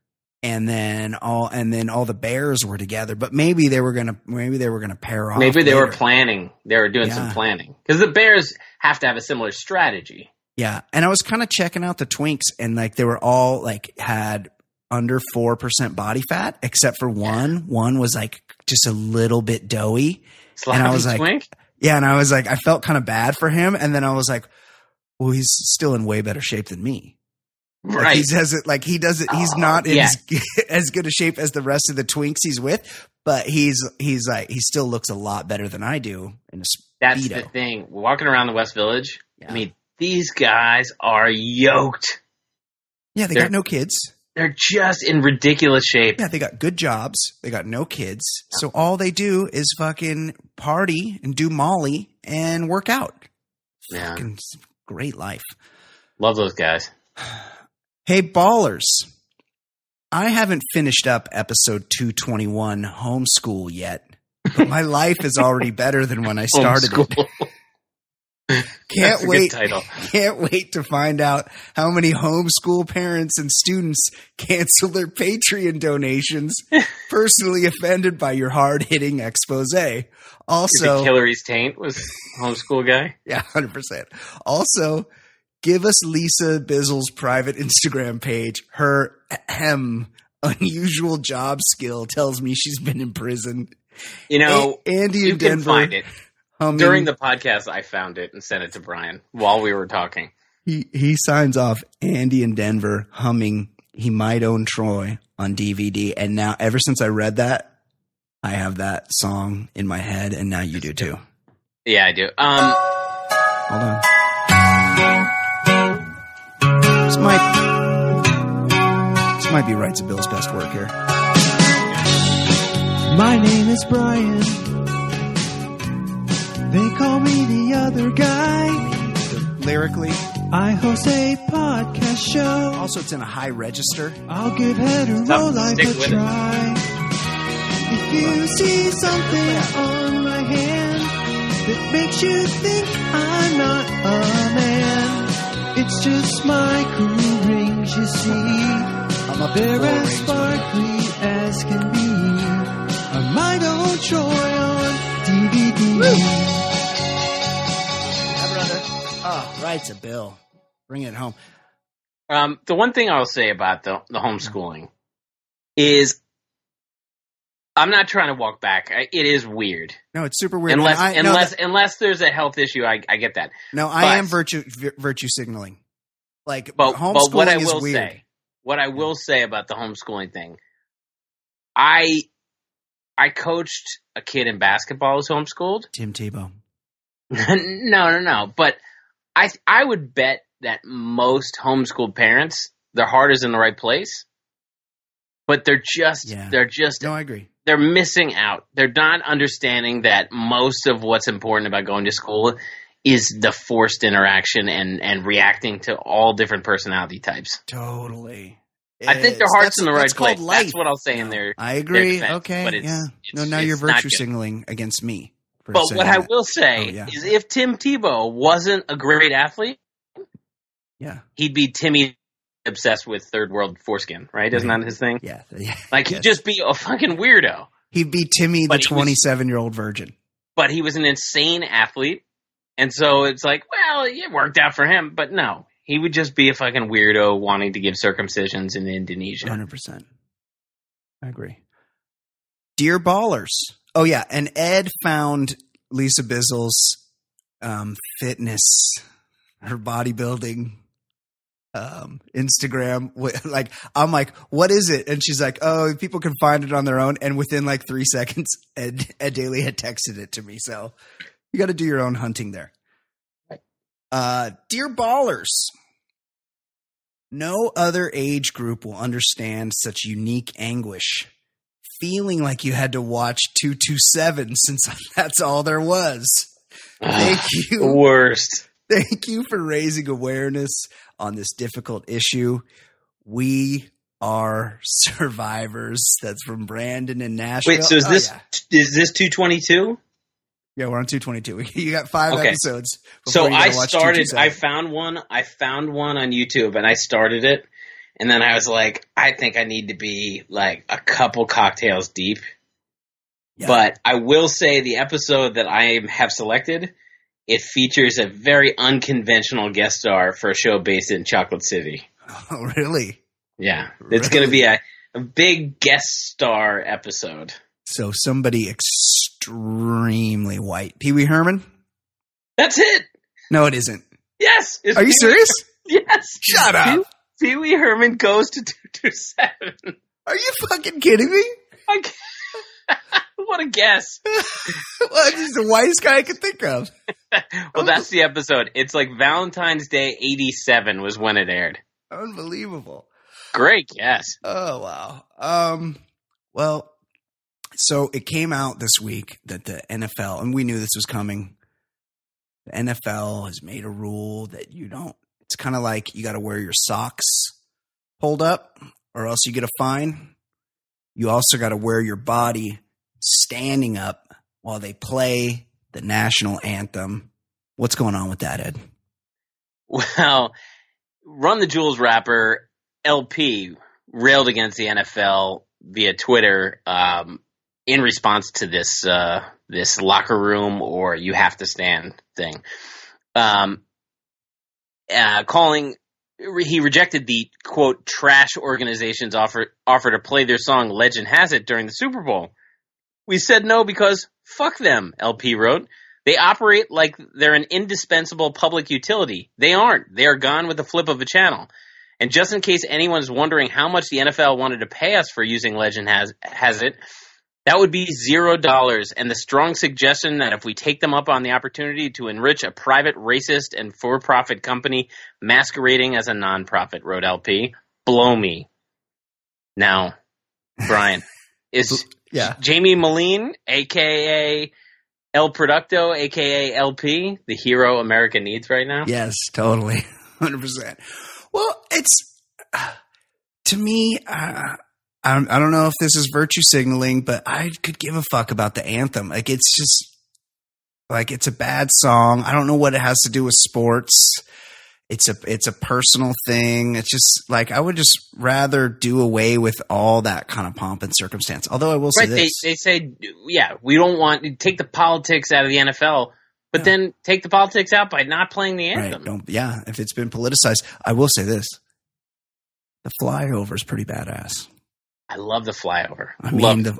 and then all and then all the bears were together. But maybe they were gonna maybe they were gonna pair off. Maybe they were planning. They were doing some planning because the bears have to have a similar strategy. Yeah, and I was kind of checking out the twinks, and like they were all like had under four percent body fat, except for one. One was like just a little bit doughy. Sloppy And I was like, twink. Yeah, and I was like, I felt kind of bad for him, and then I was like, well, he's still in way better shape than me. Like Right. he does it like he does it. He's Oh, not in yeah. as, as good a shape as the rest of the twinks he's with, but he's he's like he still looks a lot better than I do in a That's speedo. the thing. Walking around the West Village, Yeah. I mean, these guys are yoked. yeah, they they're- got no kids. They're just in ridiculous shape. Yeah, they got good jobs. They got no kids. So all they do is fucking party and do Molly and work out. Yeah. Fucking great life. Love those guys. Hey, ballers. I haven't finished up episode 221 homeschool yet, but my life is already better than when I started it. Can't That's a good wait. Can't wait to find out how many homeschool parents and students cancel their Patreon donations, personally offended by your hard hitting expose. Also, Hillary's taint was homeschool guy. yeah, 100%. Also, give us Lisa Bizzle's private Instagram page. Her ahem, unusual job skill tells me she's been in prison. You know, A- Andy you in can Denver find it humming- during the podcast. I found it and sent it to Brian while we were talking. he he signs off Andy in Denver humming he might own Troy on DVD and now ever since I read that I have that song in my head and now you do too. Yeah, I do. Um, Hold on. This might this might be Rights of Bill's best work here. My name is Brian. They call me the other guy. Lyrically, I host a podcast show. also it's in a high register. I'll give hetero Tough to life stick a with it. try. If you see something on my hand that makes you think I'm not a man, it's just my cool rings, you see. I'm up They're as sparkly as can be. I might own Troy on DVD. Yeah, brother. Oh, Rights of Bill. Bring it home. um, the one thing I'll say about the the homeschooling is I'm not trying to walk back. It is weird. No, it's super weird. Unless I, no, unless that- unless there's a health issue, I, I get that. no, I but- am virtue virtue signaling. Like But, homeschooling but what I is will weird. say, what I will say about the homeschooling thing, I I coached a kid in basketball who was homeschooled. Tim Tebow. no, no, no. But I I would bet that most homeschooled parents, their heart is in the right place, but they're just Yeah. they're just No, I agree. They're missing out. They're not understanding that most of what's important about going to school is the forced interaction and and reacting to all different personality types. Totally. I think their heart's in the right place. life. That's what I'll say in there. I agree. defense, okay. but it's- yeah. it's- no, now you're virtue signaling against me. But what I that. will say Oh, yeah. is, if Tim Tebow wasn't a great athlete, Yeah. he'd be Timmy obsessed with third world foreskin, right? Isn't that his thing? Yeah. yeah. Like he'd just be a fucking weirdo. He'd be Timmy, the But he was- 27 year old virgin. But he was an insane athlete, and so it's like, well, it worked out for him. But no, he would just be a fucking weirdo wanting to give circumcisions in Indonesia. 100%. I agree. Dear Ballers. Oh, yeah. And Ed found Lisa Bizzle's um, fitness, her bodybuilding um, Instagram. Like, I'm like, what is it? And she's like, oh, people can find it on their own. And within like three seconds, Ed, Ed Daly had texted it to me. So You got to do your own hunting there. Uh, dear ballers, no other age group will understand such unique anguish. Feeling like you had to watch 227 since that's all there was. Thank you. the worst. Thank you for raising awareness on this difficult issue. We are survivors. That's from Brandon and Nashville. Wait, so is Oh, this yeah. is this 222? Yeah, we're on 222. You got five Okay. episodes. So I started. I found one. I found one on YouTube, and I started it, and then I was like, I think I need to be like a couple cocktails deep. Yeah. But I will say the episode that I have selected, it features a very unconventional guest star for a show based in Chocolate City. Oh, really? Yeah, it's going to be a, a big guest star episode. So somebody extremely white. Pee Wee Herman? That's it. No, it isn't. Yes. Are you Pee-wee- serious? Yes. Shut up. Pee Wee Herman goes to two two seven. Are you fucking kidding me? what a guess. well, he's the whitest guy I could think of. Well, that's the episode. It's like Valentine's Day '87 was when it aired. Unbelievable. Great guess. Oh wow. Um well so it came out this week that the NFL and we knew this was coming. The NFL has made a rule that you don't it's kind of like you got to wear your socks pulled up or else you get a fine. You also got to wear your body standing up while they play the national anthem. What's going on with that, Ed? Well, Run the Jewels rapper El-P railed against the NFL via Twitter um, in response to this uh, this locker room or you have to stand thing. Um, uh, calling he rejected the quote trash organization's offer offer to play their song Legend Has It during the Super Bowl. We said no because fuck them, El-P wrote. They operate like they're an indispensable public utility. They aren't. They are gone with the flip of a channel. And just in case anyone's wondering how much the NFL wanted to pay us for using Legend has has it, that would be zero dollars. And the strong suggestion that if we take them up on the opportunity to enrich a private, racist, and for-profit company masquerading as a nonprofit, wrote El-P, blow me. Now, Brian, is Yeah. Jaime Meline, aka El Producto, aka El-P, the hero America needs right now? Yes, totally. 100%. Well, it's to me, uh, I, don't- I don't know if this is virtue signaling, but I could give a fuck about the anthem. Like, it's just like it's a bad song. I don't know what it has to do with sports. It's a it's a personal thing. It's just like I would just rather do away with all that kind of pomp and circumstance. Although I will say Right? They this, they say, yeah, we don't want to take the politics out of the NFL, but Yeah. then take the politics out by not playing the right? anthem. Don't yeah. If it's been politicized, I will say this: the flyover is pretty badass. I love the flyover. I love mean, the,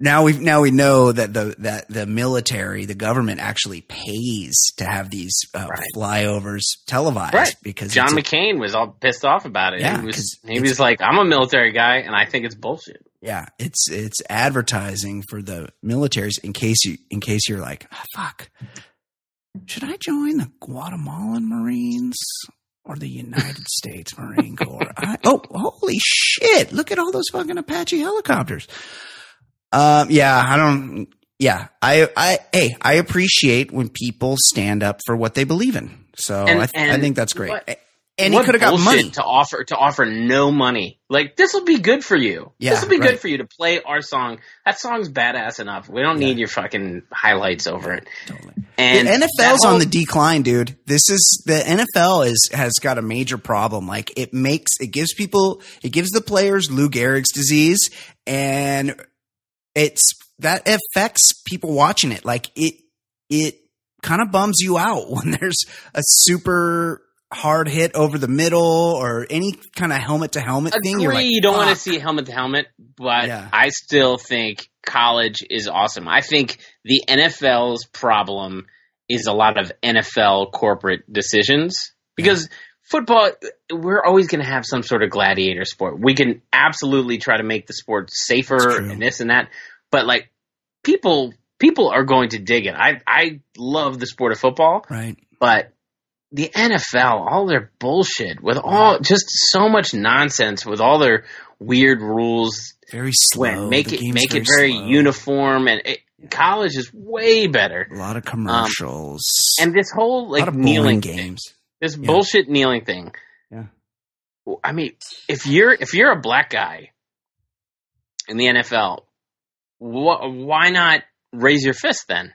now we now we know that the that the military, the government actually pays to have these uh, Right. flyovers televised Right. because John it's a- McCain was all pissed off about it. Yeah, he was he was like, "I'm a military guy, and I think it's bullshit." yeah, it's it's advertising for the militaries in case you in case you're like, ah, fuck, should I join the Guatemalan Marines or the United States Marine Corps? I, oh, holy shit! Look at all those fucking Apache helicopters. Um, yeah, I don't. Yeah, I, I, hey, I appreciate when people stand up for what they believe in. So And- I, th- I think that's great. what- and he What could have got money. to offer to offer no money. Like this will be good for you. Yeah, this will be right. good for you to play our song. That song's badass enough. We don't Yeah. need your fucking highlights over it. Totally. And the NFL's whole- on the decline, dude. This is the NFL is has got a major problem. Like it makes it gives people it gives the players Lou Gehrig's disease, and it's that affects people watching it. Like it it kind of bums you out when there's a super hard hit over the middle or any kind of helmet to helmet thing. agree You're like, you don't want to see helmet to helmet, but Yeah. I still think college is awesome. I think the NFL's problem is a lot of NFL corporate decisions because football we're always going to have some sort of gladiator sport. We can absolutely try to make the sport safer and this and that, but like people people are going to dig it. I I love the sport of football, Right. but the NFL, all their bullshit with all just so much nonsense with all their weird rules. Very slow. make The it game's make it very slow. uniform, and it, college is way better. A lot of um, commercials. And this whole like kneeling boring thing, games. this Yeah. bullshit kneeling thing. Yeah. I mean, if you're if you're a black guy in the NFL, wh- why not raise your fist then,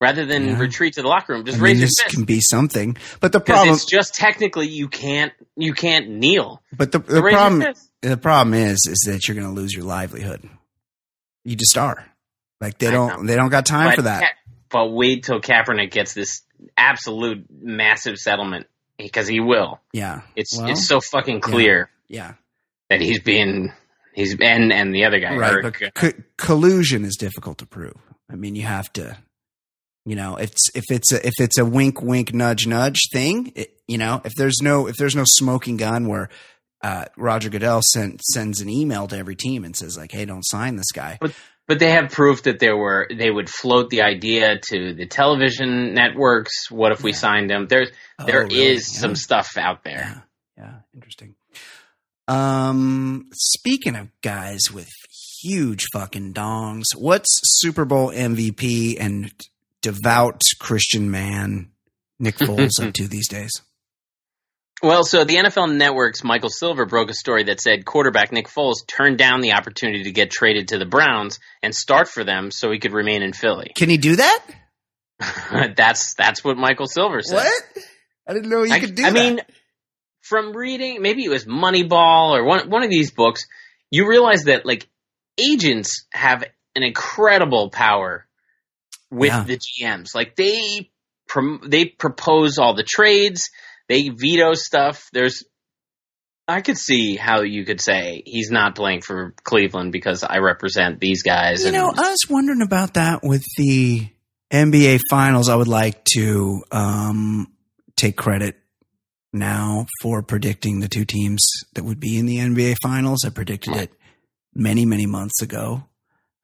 rather than Yeah. retreat to the locker room? Just I raise mean, your this fist. can be something, but the problem, it's just technically you can't you can't kneel. but the, the problem the problem is, is that you're going to lose your livelihood. You just are. Like they I don't, know. they don't got time But for that. But wait till Kaepernick gets this absolute massive settlement because he will. Yeah. It's Well, it's so fucking clear yeah. that he's being he's and and the other guy Right. Eric, But co- collusion is difficult to prove. I mean, you have to, you know, it's, if it's a, if it's a wink, wink, nudge, nudge thing, it, you know, if there's no, if there's no smoking gun where, uh, Roger Goodell sent, sends an email to every team and says like, Hey, don't sign this guy. But they have proof that there were they would float the idea to the television networks. What if we Yeah. signed him? There's there Oh, is really? some stuff out there. Yeah, yeah, interesting. Um, speaking of guys with huge fucking dongs, what's Super Bowl MVP and devout Christian man Nick Foles up to these days? Well, so the NFL Network's Michael Silver broke a story that said quarterback Nick Foles turned down the opportunity to get traded to the Browns and start for them so he could remain in Philly. Can he do that? that's that's what Michael Silver said. What? I didn't know he I, could do that. I that. mean, from reading, maybe it was Moneyball or one one of these books, you realize that like agents have an incredible power with Yeah. the GMs. Like they prom- they propose all the trades, they veto stuff. There's I could see how you could say he's not playing for Cleveland because I represent these guys. you know, I was wondering about that with the NBA Finals. I would like to um, take credit now for predicting the two teams that would be in the NBA Finals. I predicted it many, many months ago.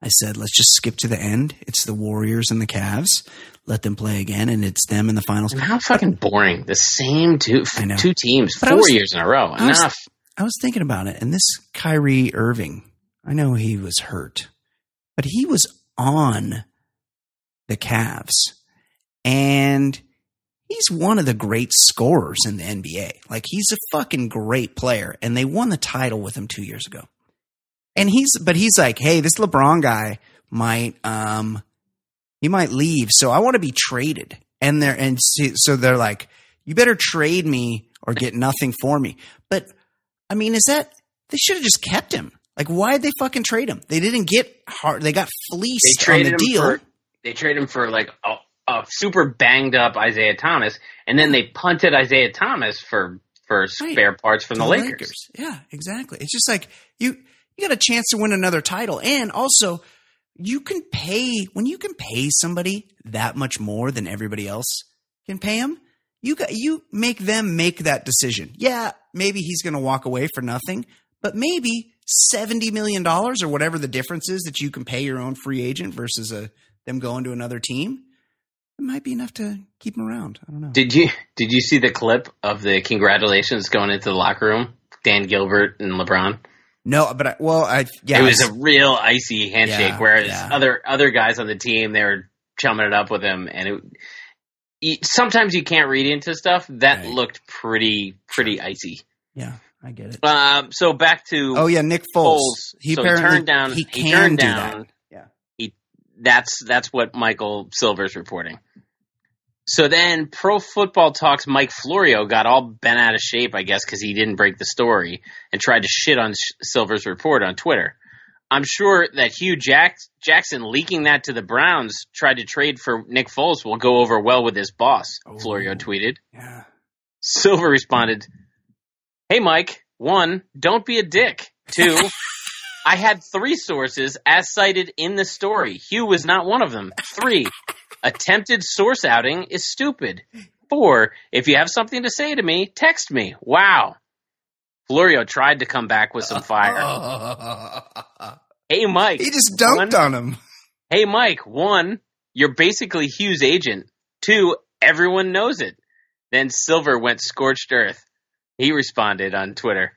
I said, let's just skip to the end. It's the Warriors and the Cavs. Let them play again, and it's them in the finals. And how fucking boring! The same two two teams But four was- years in a row. I was- Enough. I was thinking about it, and this Kyrie Irving, I know he was hurt, but he was on the Cavs, and he's one of the great scorers in the NBA. Like he's a fucking great player, and they won the title with him two years ago. And he's, but he's like, hey, this LeBron guy might, um, he might leave, so I want to be traded. And they're and so so they're like, you better trade me or get nothing for me. But I mean, is that they should have just kept him? Like, why did they fucking trade him? They didn't get hard. They got They fleeced on the deal. for they traded him for like a, a super banged up Isaiah Thomas, and then they punted Isaiah Thomas for for Right. spare parts from to the Lakers. Yeah, exactly. It's just like you you got a chance to win another title, and also you can pay when you can pay somebody that much more than everybody else can pay him. You got you make them make that decision. Yeah, maybe he's going to walk away for nothing, but maybe seventy million dollars or whatever the difference is that you can pay your own free agent versus a them going to another team. It might be enough to keep him around. I don't know. Did you did you see the clip of the congratulations going into the locker room? Dan Gilbert and LeBron. No, but I, well, I yeah, it was a real icy handshake. Yeah, whereas yeah. other other guys on the team they were chumming it up with him, and it. Sometimes you can't read into stuff. That Right. looked pretty pretty icy. yeah, I get it. Um, so back to Oh yeah, Nick Foles. Foles. He so turned down. He He, turned do down. that. Yeah. He. That's that's what Michael Silver's reporting. So then, Pro Football Talks Mike Florio got all bent out of shape, I guess, because he didn't break the story and tried to shit on Silver's report on Twitter. I'm sure that Hue Jack- Jackson leaking that to the Browns tried to trade for Nick Foles will go over well with his boss. Oh, Florio Oh. tweeted. Yeah. Silver responded, Hey, Mike. One, don't be a dick. Two, I had three sources as cited in the story. Hue was not one of them. Three, attempted source outing is stupid. Four, if you have something to say to me, text me. Wow. Florio tried to come back with some fire. Hey, Mike. he just dunked One- on him. Hey, Mike, one, you're basically Hue's agent. Two, everyone knows it. Then Silver went scorched earth. He responded on Twitter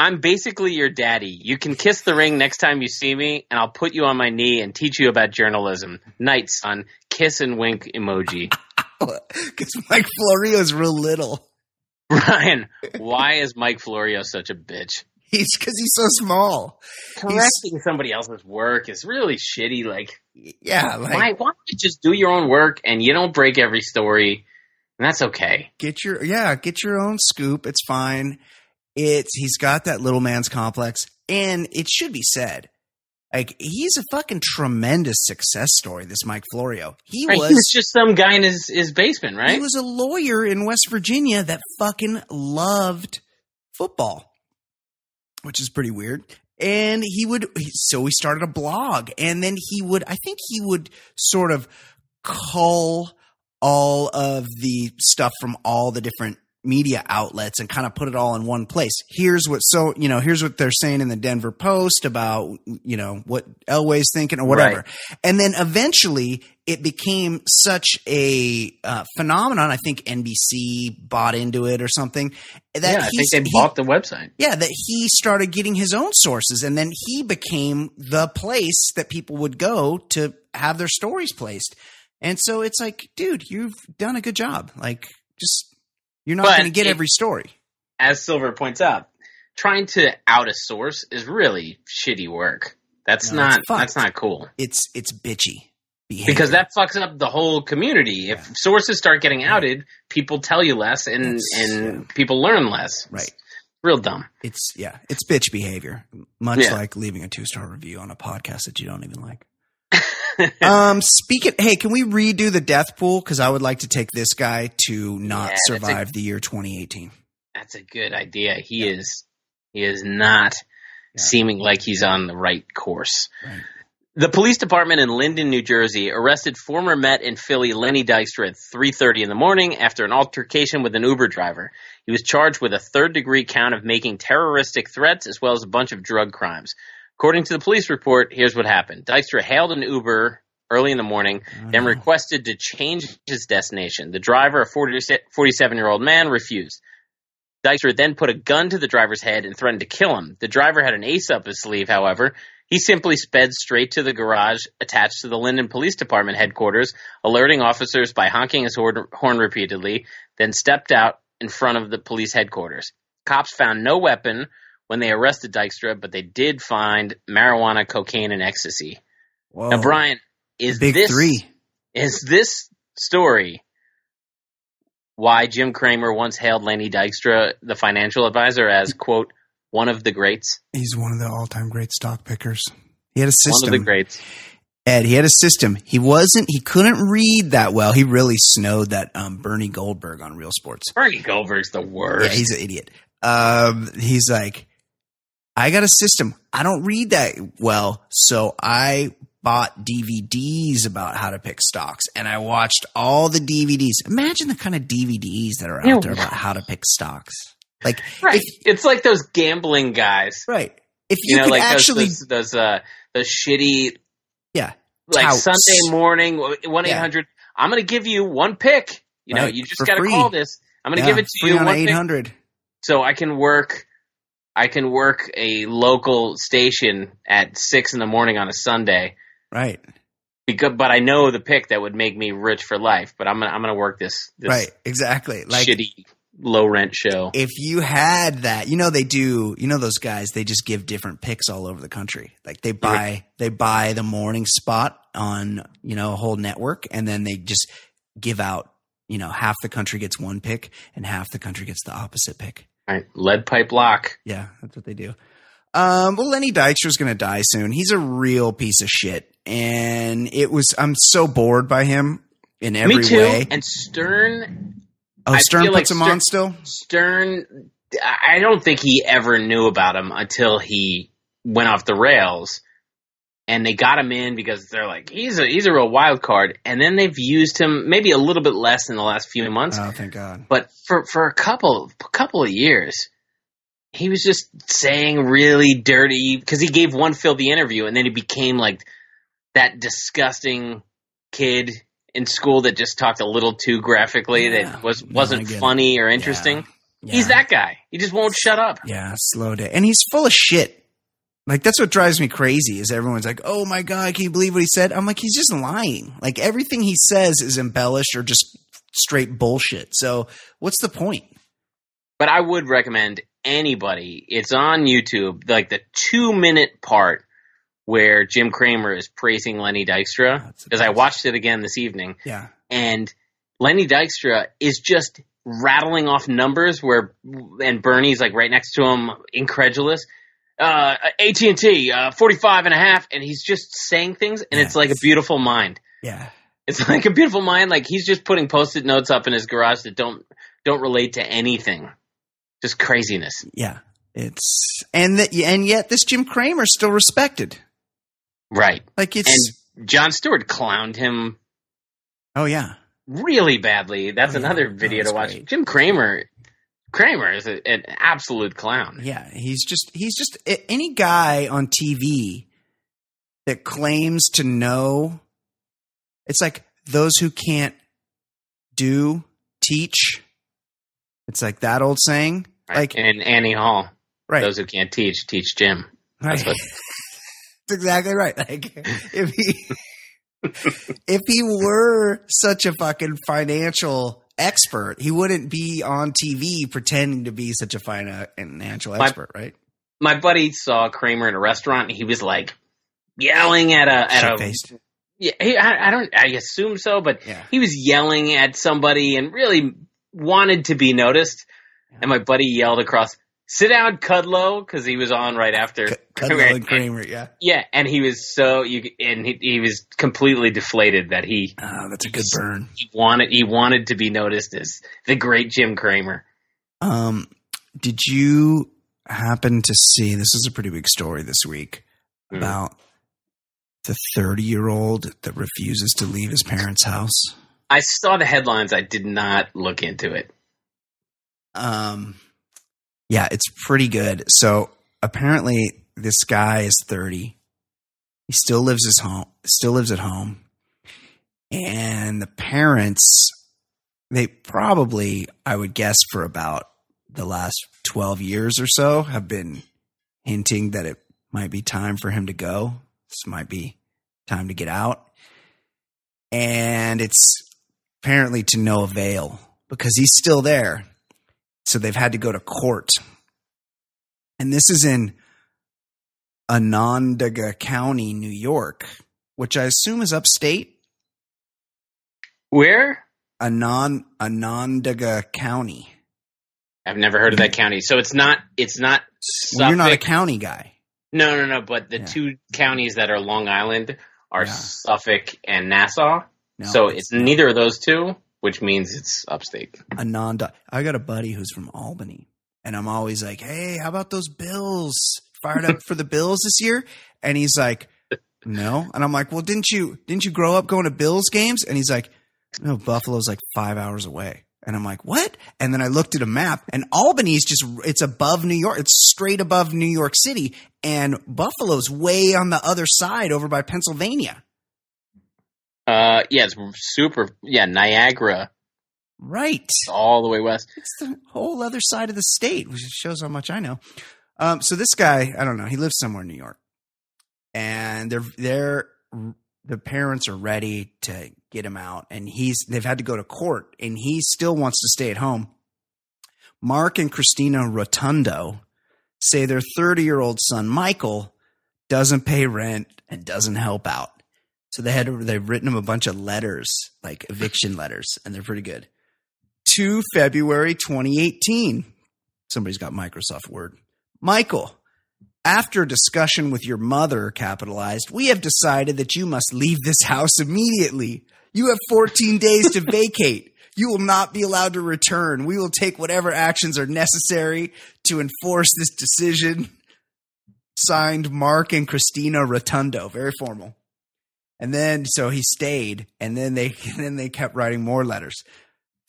I'm basically your daddy. You can kiss the ring next time you see me, and I'll put you on my knee and teach you about journalism. Night, son. Kiss and wink emoji. Because Mike Florio is real little. Ryan, why is Mike Florio such a bitch? He's because he's so small. Correcting somebody else's work is really shitty. Like, Yeah, like why, why don't you just do your own work and you don't break every story? And that's okay. get your yeah, get your own scoop. It's fine. It's he's got that little man's complex, and it should be said, like he's a fucking tremendous success story. This Mike Florio, he Right, was he was just some guy in his, his basement, right? He was a lawyer in West Virginia that fucking loved football, which is pretty weird. And he would, so he started a blog, and then he would, I think he would sort of cull all of the stuff from all the different media outlets and kind of put it all in one place. Here's what so you know, here's what they're saying in the Denver Post about you know what Elway's thinking or whatever. Right. And then eventually it became such a uh, phenomenon. I think NBC bought into it or something. That yeah, I think they he- bought the website. yeah, that he started getting his own sources, and then he became the place that people would go to have their stories placed. And so it's like, dude, you've done a good job. Like, just you're not going to get it- every story. As Silver points out, trying to out a source is really shitty work. That's No, not that's not cool. It's it's bitchy behavior. Because that fucks up the whole community. If sources start getting outed, people tell you less and That's- and people learn less. Right. It's real dumb. it's yeah, it's bitch behavior. Much Yeah. like leaving a two star review on a podcast that you don't even like. um, speaking, hey, can we redo the death pool? Because I would like to take this guy to not Yeah, that's a- survive the year 2018. That's a good idea. He is he is not Yeah. seeming like he's on the right course. Right. The police department in Linden, New Jersey, arrested former Met in Philly Lenny Dykstra at 3:30 in the morning after an altercation with an Uber driver. He was charged with a third-degree count of making terroristic threats as well as a bunch of drug crimes. According to the police report, here's what happened: Dykstra hailed an Uber early in the morning, mm-hmm. then no. requested to change his destination. The driver, a 47-year-old man, refused. Dykstra then put a gun to the driver's head and threatened to kill him. The driver had an ace up his sleeve, however. He simply sped straight to the garage attached to the Linden Police Department headquarters, alerting officers by honking his horn repeatedly, then stepped out in front of the police headquarters. Cops found no weapon when they arrested Dykstra, but they did find marijuana, cocaine, and ecstasy. Whoa. Now, Brian, is Big this three. is this story why Jim Cramer once hailed Laney Dykstra, the financial advisor, as quote one of the greats? He's one of the all-time great stock pickers. He had a system. One of the greats. Ed, he had a system. He wasn't. He couldn't read that well. He really snowed that um, Bernie Goldberg on Real Sports. Bernie Goldberg's the worst. Yeah, he's an idiot. Um, he's like, I got a system. I don't read that well, so I bought DVDs about how to pick stocks, and I watched all the DVDs. Imagine the kind of DVDs that are out Yeah. there about how to pick stocks. Like, right. if, it's like those gambling guys. right? If you, You, know, could like actually, those those, those uh those shitty yeah, like Touts. Sunday morning one eight hundred. I'm gonna give you one pick. You know, you just for gotta free. call this. I'm gonna yeah, give it to free you on one eight pick, hundred. so I can work. I can work a local station at six in the morning on a Sunday. Right, Because, but I know the pick that would make me rich for life. But I'm gonna I'm gonna work this this right, exactly. Like shitty low rent show. if you had that, you know they do. You know those guys. They just give different picks all over the country. Like they buy they buy the morning spot on you know a whole network, and then they just give out. You know, half the country gets one pick, and half the country gets the opposite pick. Right, lead pipe lock. Yeah, that's what they do. Um, well, Lenny Dykstra's going to die soon. He's a real piece of shit, and it was. I'm so bored by him in every me too. way. And Stern Oh, Stern puts like him on still. Stern, I don't think he ever knew about him until he went off the rails, and they got him in because they're like he's a he's a real wild card, and then they've used him maybe a little bit less in the last few months, Oh, thank God. but for for a couple couple of years. He was just saying really dirty because he gave one Phil the interview, and then he became like that disgusting kid in school that just talked a little too graphically Yeah. that was wasn't it. funny or interesting. Yeah. He's that guy. He just won't shut up. Yeah, slow down. And he's full of shit. Like that's what drives me crazy is everyone's like, "Oh my god, can you believe what he said?" I'm like, he's just lying. Like everything he says is embellished or just straight bullshit. So, what's the point? But I would recommend anybody. It's on YouTube, like the two minute part where Jim Cramer is praising Lenny Dykstra. Because I watched it again this evening, Yeah. and Lenny Dykstra is just rattling off numbers where, and Bernie's like right next to him, incredulous. Uh, AT&T, uh, 45 and a half, and he's just saying things, and it's like a beautiful mind. Yeah. It's like a beautiful mind. Like he's just putting post-it notes up in his garage that don't don't relate to anything. Just craziness. Yeah. It's and that and yet this Jim Cramer's still respected. Right. Like it's And Jon Stewart clowned him Oh yeah. really badly. That's Oh, another No, video that's to watch. great. Jim Cramer Cramer is a, an absolute clown. Yeah, he's just he's just any guy on TV that claims to know. It's like those who can't do teach. It's like that old saying, Right. like and Annie Hall. right, Those who can't teach, teach Jim. right. that's what- That's exactly right. Like if he if he were such a fucking financial expert, he wouldn't be on TV pretending to be such a fina- financial My- expert, right? My buddy saw Cramer in a restaurant and he was like yelling at a at Shit-faced. yeah, he, I, I don't I assume so, but Yeah. he was yelling at somebody and really wanted to be noticed. And my buddy yelled across, "Sit down, Kudlow," because he was on right after. Kudlow Cramer, yeah. Yeah, and he was so you and he, he was completely deflated that he, Oh, that's a good burn. he wanted he wanted to be noticed as the great Jim Cramer. Um, did you happen to see? This is a pretty big story this week Hmm. about the thirty-year-old that refuses to leave his parents' house. I saw the headlines. I did not look into it. Um, yeah, it's pretty good. So apparently, this guy is thirty. He still lives his home. Still lives at home, and the parents. They probably, I would guess, for about the last twelve years or so, have been hinting that it might be time for him to go. This might be time to get out, and it's apparently to no avail because he's still there. So they've had to go to court. And this is in Onondaga County, New York, which I assume is upstate. Where? Anon Onondaga County. I've never heard of that county. So it's not. It's not. Well, you're not a county guy. No, no, no. But the Yeah. two counties that are Long Island are Yeah. Suffolk and Nassau. No, so it's neither of those two, which means it's upstate. Ananda. I got a buddy who's from Albany, and I'm always like, "Hey, how about those Bills? Fired up for the Bills this year?" And he's like, "No." And I'm like, "Well, didn't you didn't you grow up going to Bills games?" And he's like, "No, Buffalo's like five hours away." And I'm like, "What?" And then I looked at a map, and Albany's just it's above New York. It's straight above New York City, and Buffalo's way on the other side, over by Pennsylvania. Uh, yeah, it's super. Yeah, Niagara, Right. all the way west. It's the whole other side of the state, which shows how much I know. Um, so this guy, I don't know, he lives somewhere in New York, and they're they're the parents are ready to get him out, and he's they've had to go to court, and he still wants to stay at home. Mark and Christina Rotondo say their 30 year old son Michael doesn't pay rent and doesn't help out. So they had they've written him a bunch of letters, like eviction letters, and they're pretty good. To February 2018. Somebody's got Microsoft Word. Michael, after discussion with your mother, capitalized, we have decided that you must leave this house immediately. You have 14 days to vacate. You will not be allowed to return. We will take whatever actions are necessary to enforce this decision. Signed Mark and Christina Rotondo. Very formal. And then so he stayed, and then they and then they kept writing more letters.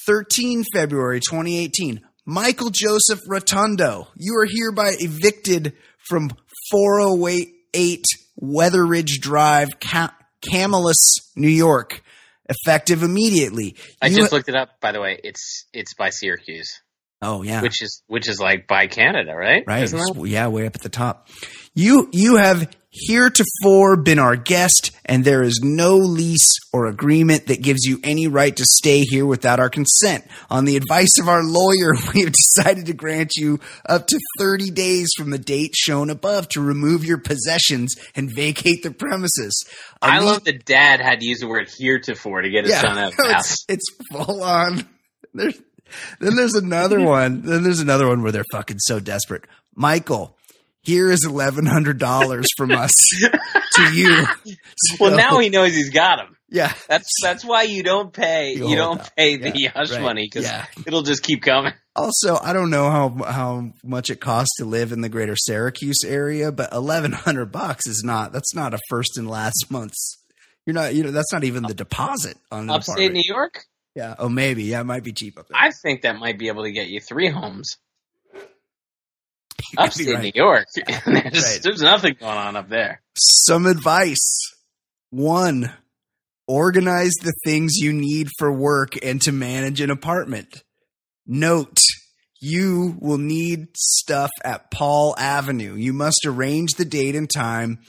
13 February 2018. Michael Joseph Rotondo, you are hereby evicted from 408 Weatheridge Drive, Ca- Camillus, New York, effective immediately. I You- just looked it up. By the way, it's it's by Syracuse, oh yeah, which is which is like by Canada, right? right, yeah, way up at the top. You you have heretofore been our guest, and there is no lease or agreement that gives you any right to stay here without our consent. On the advice of our lawyer, we have decided to grant you up to 30 days from the date shown above to remove your possessions and vacate the premises. I Elite- love that Dad had to use the word heretofore to get his son out house. it's, it's full on. There's, then there's another one. Then there's another one where they're fucking so desperate. Michael, here is eleven hundred dollars from us to you. Well, now he knows he's got him. yeah, That's that's why you don't pay You you, don't out. pay the Yeah, hush right. money because Yeah. it'll just keep coming. Also, I don't know how how much it costs to live in the greater Syracuse area, but eleven hundred bucks is not. That's not a first and last month's. You're not. You know, that's not even the deposit on the Upstate. New York, Yeah. Oh, maybe. Yeah, it might be cheap up there. I think that might be able to get you three homes. You could be Upstate right. New York, there's, Right. there's nothing going on up there. Some advice. One, organize the things you need for work and to manage an apartment. Note, you will need stuff at Paul Avenue. You must arrange the date and time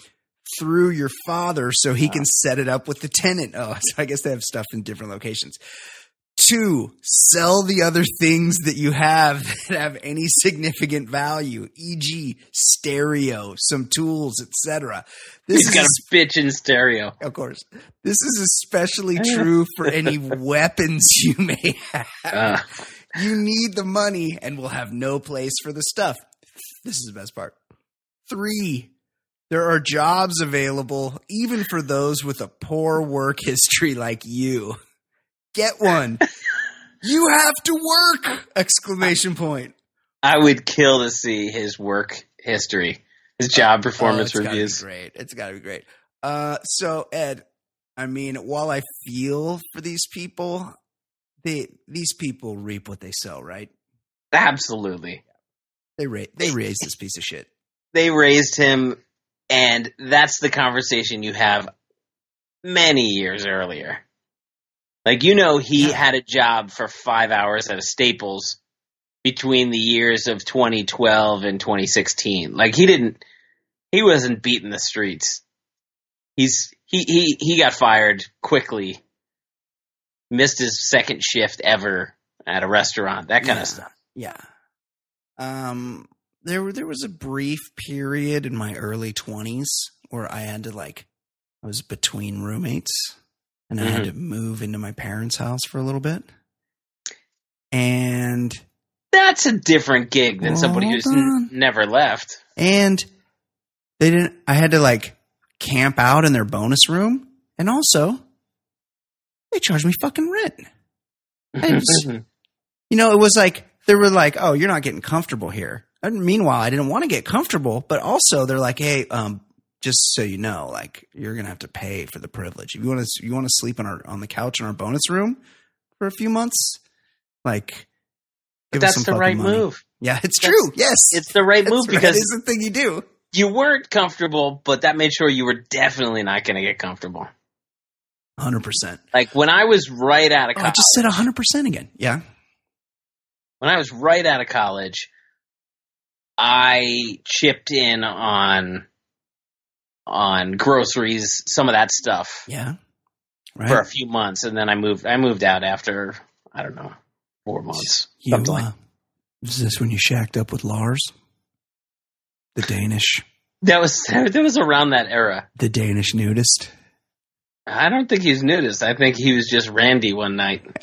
through your father so he can set it up with the tenant. Oh, so I guess they have stuff in different locations. Two, sell the other things that you have that have any significant value, e.g., stereo, some tools, etc. This He's is got a bitch in stereo. of course. This is especially true for any weapons you may have. Uh, You need the money and will have no place for the stuff. This is the best part. Three, there are jobs available even for those with a poor work history like you. Get one. you have to work! Exclamation point. I would kill to see his work history, his job performance Oh, it's reviews. Gotta be great. It's got to be great. Uh, so Ed, I mean, while I feel for these people, they these people reap what they sow, right? Absolutely. They ra- they raise this piece of shit. They raised him, and that's the conversation you have many years earlier. Like, you know, he Yeah. had a job for five hours at a Staples between the years of 2012 and 2016. Like, he didn't, he wasn't beating the streets. He's, he, he, he got fired quickly, missed his second shift ever at a restaurant, that kind Yeah. of stuff. Yeah. Um, there there was a brief period in my early twenties where I had to like, I was between roommates, and I had to move into my parents' house for a little bit, and That's a different gig than somebody who's n- never left. and they didn't. I had to like camp out in their bonus room, and also they charged me fucking rent. Just- You know, it was like they were like, "Oh, you're not getting comfortable here." And meanwhile, I didn't want to get comfortable, but also they're like, "Hey, um, just so you know, like you're gonna have to pay for the privilege. If you want to, you want to sleep on our on the couch in our bonus room for a few months, like." That's the right money." move. Yeah, it's That's- true. Yes, It's the right That's move right. because it's the thing you do. you weren't comfortable, but that made sure you were definitely not going to get comfortable. Hundred percent. Like when I was right out of Oh, I just said hundred percent again. Yeah. when I was right out of college, I chipped in on on groceries, some of that stuff Yeah. Right. for a few months, and then I moved. I moved out after I don't know four months. You, something like uh, is this when you shacked up with Lars, the Danish, that was that was around that era. the Danish nudist? I don't think he's nudist. I think he was just Randy one night.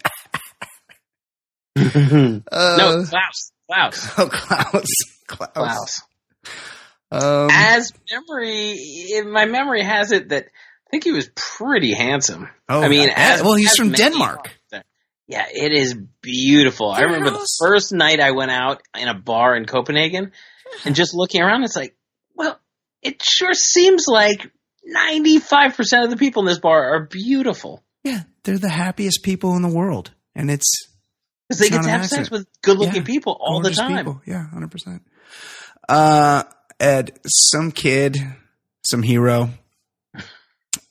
no, Uh, Klaus. Klaus. oh, Klaus. Klaus. Klaus. Um, As memory, in my memory has it that I think he was pretty handsome. oh, I mean, as, well, he's from Denmark. Yeah, it is beautiful. I remember the first night I went out in a bar in Copenhagen and just looking around, it's like, well, it sure seems like 95% of the people in this bar are beautiful. Yeah, they're the happiest people in the world, and it's Because they get to have sex with good looking Yeah, people all the time. people. Yeah, hundred percent. Uh, Ed, some kid, some hero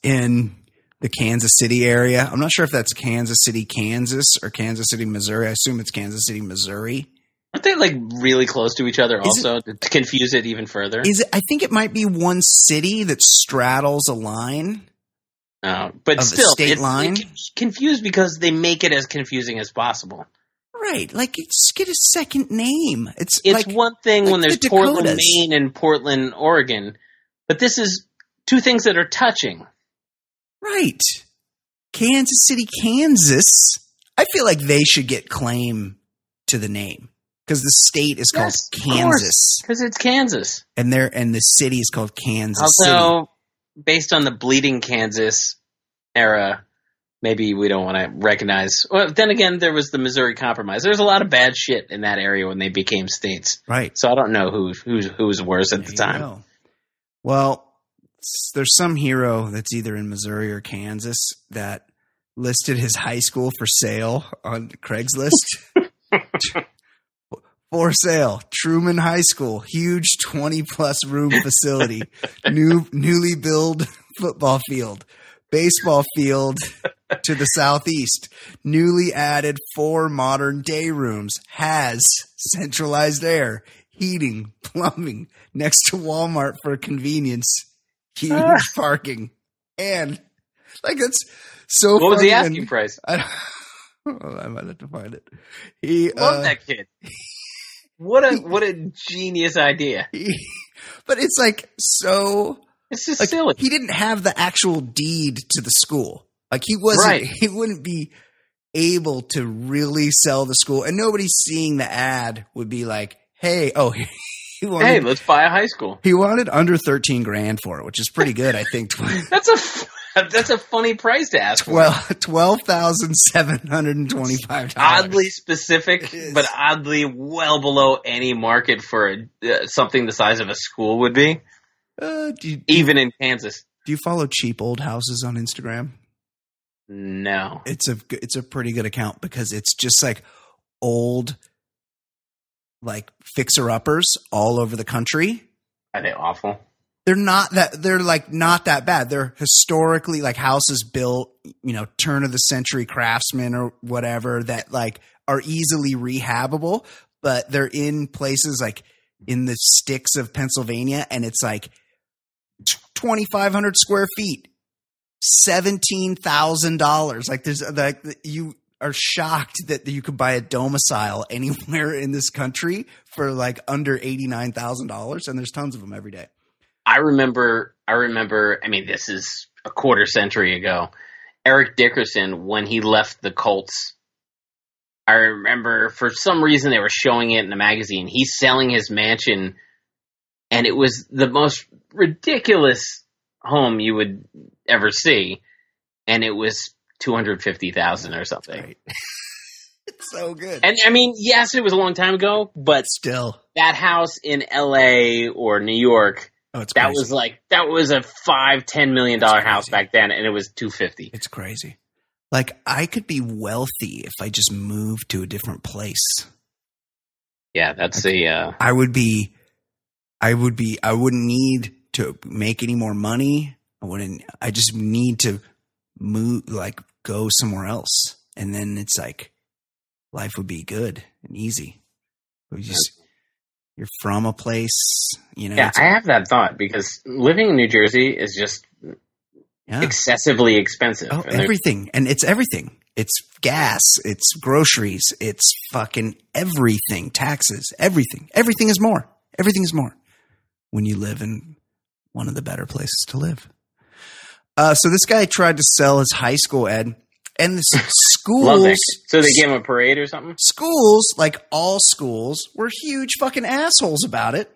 in the Kansas City area. I'm not sure if that's Kansas City, Kansas, or Kansas City, Missouri. I assume it's Kansas City, Missouri. Aren't they like really close to each other? Is Also, to confuse it even further. Is it? I think it might be one city that straddles a line. Uh, but still, state it- line? it confused because they make it as confusing as possible. Right, like just get a second name. It's, It's like one thing like when there's the Portland, Maine, and Portland, Oregon, but this is two things that are touching. right, Kansas City, Kansas. I feel like they should get claim to the name because the state is called Yes, Kansas, because it's Kansas. and they're and the city is called Kansas City. Also, based on the bleeding Kansas era, maybe we don't want to recognize. Well, then again, there was the Missouri Compromise. There's a lot of bad shit in that area when they became states. Right. So I don't know who who who was worse at There the time. go. Well, there's some hero that's either in Missouri or Kansas that listed his high school for sale on Craigslist. for sale, Truman High School, huge 20 plus room facility, new newly built football field, baseball field to the southeast, newly added four modern day rooms, has centralized air, heating, plumbing, next to Walmart for convenience, huge Ah. parking, and like that's so. What was the asking and- price? I, don't- oh, I might have to find it. He Love uh, that kid. What a what a genius idea! he- but it's like so. It's just Like silly. he didn't have the actual deed to the school. Like he wasn't. Right. He wouldn't be able to really sell the school, and nobody seeing the ad would be like, "Hey, oh." He wanted, Hey, let's buy a high school. he wanted under 13 grand for it, which is pretty good, I think. That's a f- that's a funny price to ask for. Well, twelve thousand seven hundred and twenty-five dollars. oddly specific, but oddly well below any market for uh, something the size of a school would be, Uh, you, even in Kansas. do you follow cheap old houses on Instagram? No, It's a it's a pretty good account because it's just like old, like fixer uppers all over the country. are they awful? They're not that they're like not that bad. They're historically like houses built, you know, turn of the century craftsmen or whatever that like are easily rehabable, but they're in places like in the sticks of Pennsylvania and it's like 2500 square feet $17,000 like there's like you are shocked that you could buy a domicile anywhere in this country for like under $89,000 and there's tons of them every day. I remember. I remember. I mean, this is a quarter century ago. Eric Dickerson, when he left the Colts, I remember for some reason they were showing it in a magazine. He's selling his mansion, and it was the most ridiculous home you would ever see, and it was two hundred fifty thousand or something. Right. it's so good. And I mean, yes, it was a long time ago, but still, that house in L.A. or New York. Oh, that crazy. was like that was a five ten million dollar house back then, and it was two fifty. it's crazy. Like I could be wealthy if I just moved to a different place. Yeah, that's a uh, I would be, I would be, I wouldn't need to make any more money. I wouldn't, I just need to move, like go somewhere else. And then it's like life would be good and easy. We just, you're from a place, you know, yeah. I have that thought because living in New Jersey is just yeah. excessively expensive. Oh, And everything. And it's everything. It's gas, it's groceries, it's fucking everything, taxes, everything. Everything is more. Everything is more when you live in one of the better places to live. Uh, so this guy tried to sell his high school ed, and the s- Love that. schools. So they gave him a parade or something. schools, like all schools, were huge fucking assholes about it,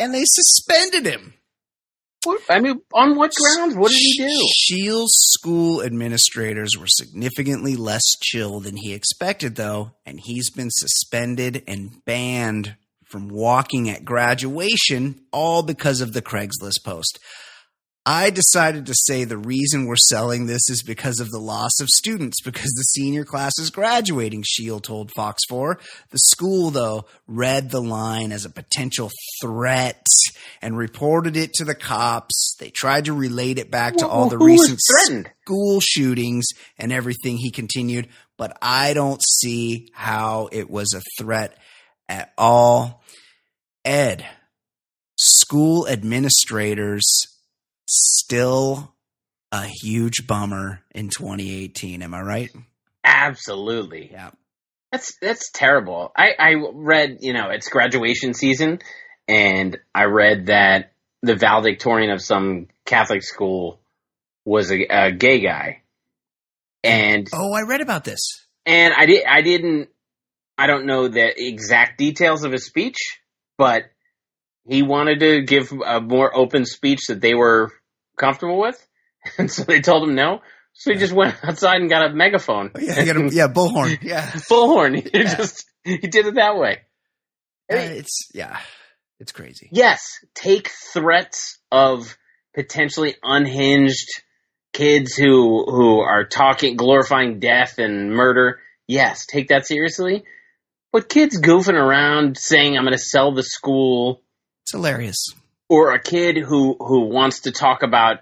and they suspended him. What, I mean, on what grounds? What did he do? Shields school administrators were significantly less chill than he expected, though, and he's been suspended and banned from walking at graduation, all because of the Craigslist post. I decided to say the reason we're selling this is because of the loss of students, because the senior class is graduating, Shield told Fox 4. The school, though, read the line as a potential threat and reported it to the cops. They tried to relate it back to Well, all the recent school shootings and everything, he continued, but I don't see how it was a threat at all. Ed, school administrators still a huge bummer in 2018. Am I right? Absolutely. Yeah. That's that's terrible. I, I read, you know, it's graduation season, and I read that the valedictorian of some Catholic school was a, a gay guy, and Oh, I read about this. and I did I didn't I don't know the exact details of his speech, but he wanted to give a more open speech that they were comfortable with, and so they told him no. So he just went outside and got a megaphone. Oh, yeah, gotta, yeah, bullhorn. Yeah. Bullhorn. He just he did it that way. Uh, it's yeah, it's crazy. Yes, take threats of potentially unhinged kids who who are talking glorifying death and murder. Yes, take that seriously. But kids goofing around saying I'm going to sell the school It's hilarious. or a kid who who wants to talk about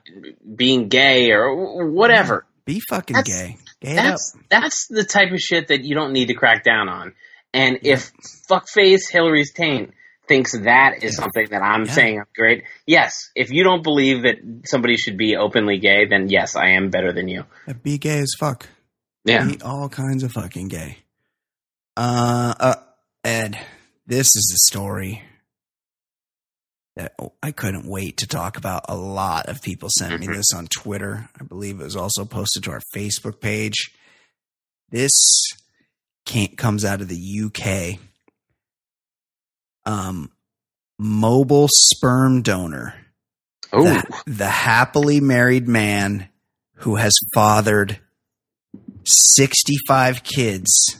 being gay or whatever. Be fucking That's- gay. Gay it up. That's that's the type of shit that you don't need to crack down on. And if fuckface Hillary's taint thinks that is Yeah. something that I'm Yeah. saying I'm great, yes. If you don't believe that somebody should be openly gay, then yes, I am better than you. Be gay as fuck. Yeah. Be all kinds of fucking gay. Uh, uh, Ed, this is a story that I couldn't wait to talk about. A lot of people sent me Mhm. this on Twitter. I believe it was also posted to our Facebook page. This can't, comes out of the UK. Um, mobile sperm donor Oh, the, the happily married man who has fathered 65 kids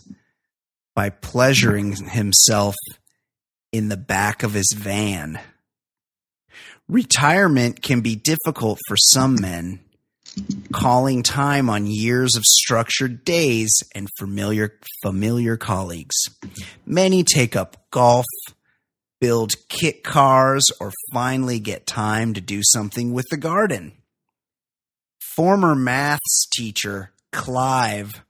by pleasuring himself in the back of his van. Retirement can be difficult for some men, calling time on years of structured days and familiar familiar colleagues. Many take up golf, build kit cars, or finally get time to do something with the garden. Former maths teacher Clive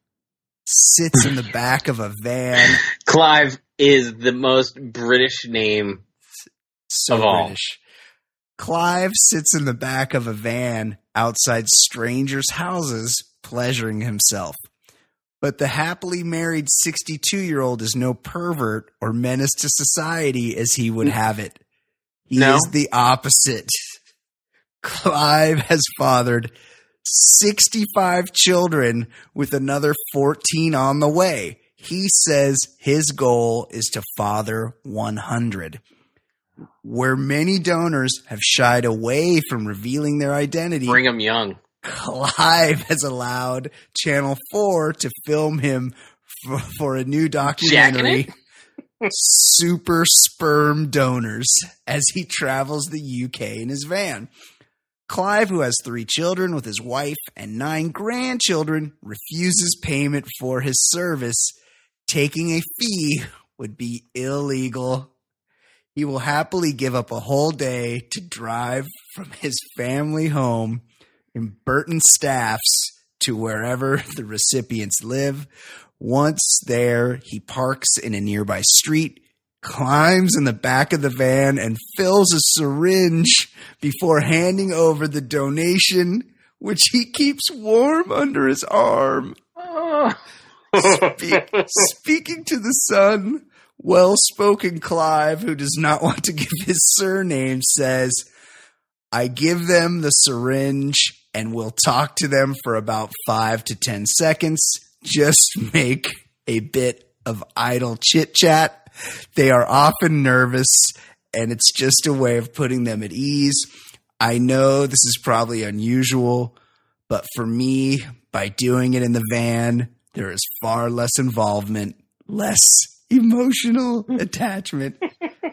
sits in the back of a van. Clive is the most British name. So Of all. British. Clive sits in the back of a van outside strangers' houses, pleasuring himself. But the happily married 62 year old is no pervert or menace to society as he would have it. He No? is the opposite. Clive has fathered 65 children with another 14 on the way. He says his goal is to father 100. Where many donors have shied away from revealing their identity, Bring him young. Clive has allowed Channel 4 to film him for, for a new documentary, Super Sperm Donors, as he travels the UK in his van. Clive, who has three children with his wife and nine grandchildren, refuses payment for his service. Taking a fee would be illegal. He will happily give up a whole day to drive from his family home in Burton Staffs to wherever the recipients live. Once there, he parks in a nearby street, climbs in the back of the van, and fills a syringe before handing over the donation, which he keeps warm under his arm. Speak, speaking to the Sun, well spoken Clive, who does not want to give his surname, says, I give them the syringe and we'll talk to them for about five to 10 seconds. Just make a bit of idle chit chat. They are often nervous and it's just a way of putting them at ease. I know this is probably unusual, but for me, by doing it in the van, there is far less involvement, less emotional attachment.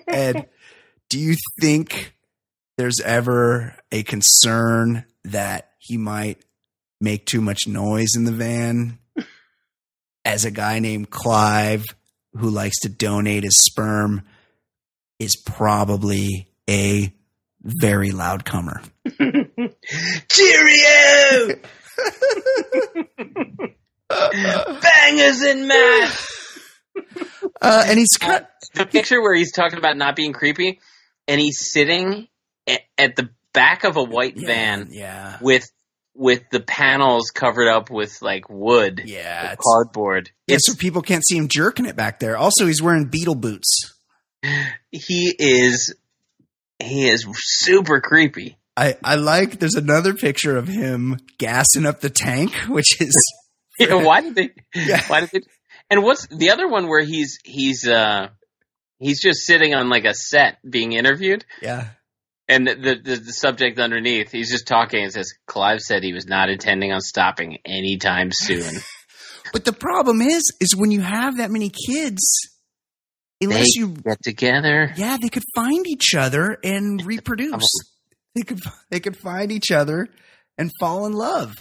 Ed, do you think there's ever a concern that he might make too much noise in the van, as a guy named Clive who likes to donate his sperm is probably a very loud comer. Cheerio! Bangers and mash. Uh, and he's cut. The picture where he's talking about not being creepy, and he's sitting at, at the back of a white van Yeah. with with the panels covered up with like wood, Yeah. cardboard. yeah, It's so people can't see him jerking it back there. Also, he's wearing beetle boots. he is he is super creepy. I, I like, there's another picture of him gassing up the tank, which is, Yeah, why did they? Yeah. Why did they? And what's the other one where he's he's uh he's just sitting on like a set being interviewed, yeah. And the the, the subject underneath he's just talking and says Clive said he was not intending on stopping anytime soon. But the problem is, is when you have that many kids, they unless you, get together. yeah, they could find each other and reproduce. They could, they could find each other and fall in love.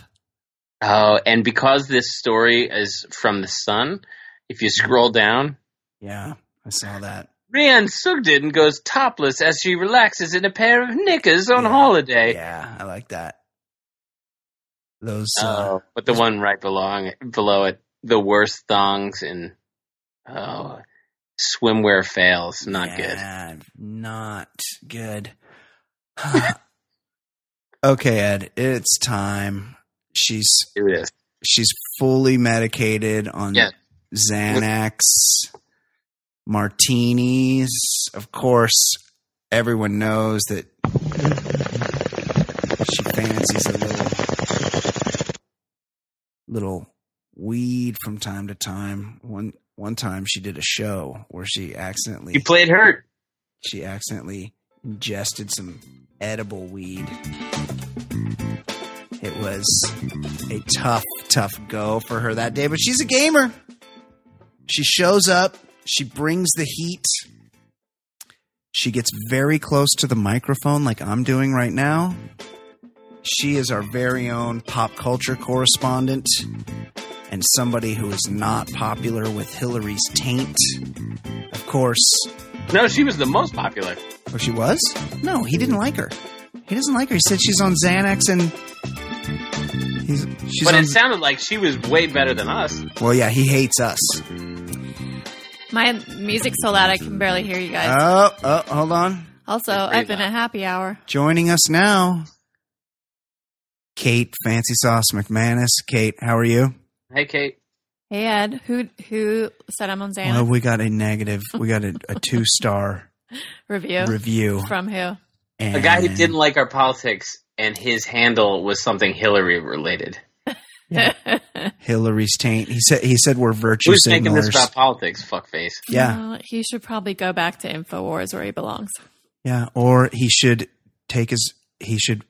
Oh, and because this story is from the Sun, if you scroll down, Yeah, I saw that. Rhian Sugden goes topless as she relaxes in a pair of knickers on Yeah. holiday. Yeah, I like that. Those, uh, Oh, but the one right below below it, the worst thongs and oh, swimwear fails. Not good. Not good. okay, Ed, it's time. She's Do she's fully medicated on Yeah. Xanax, martinis. Of course, everyone knows that she fancies a little little weed from time to time. One one time she did a show where she accidentally You played hurt. she accidentally ingested some edible weed. It was a tough, tough go for her that day, but she's a gamer. She shows up, she brings the heat. She gets very close to the microphone, like I'm doing right now. She is our very own pop culture correspondent and somebody who is not popular with Hillary's taint. Of course, No, she was the most popular. Oh, she was? No, he didn't like her. He doesn't like her. He said she's on Xanax and he's she's but on. it sounded like she was way better than us. well, yeah, he hates us. My music's so loud I can barely hear you guys. Oh, oh, hold on. also, I've been loud. at happy hour. Joining us now, Kate Fancy Sauce McManus. Kate, how are you? Hey, Kate. Hey Ed, who who said I'm on Xanax? Well, we got a negative. We got a, a two star Review review. from who? And A guy who didn't like our politics, and his handle was something Hillary related. Hillary's taint. He said he said we're virtue Who's making this signalers. about politics? Fuckface. Yeah. Uh, he should probably go back to Infowars where he belongs. Yeah, or he should take his he should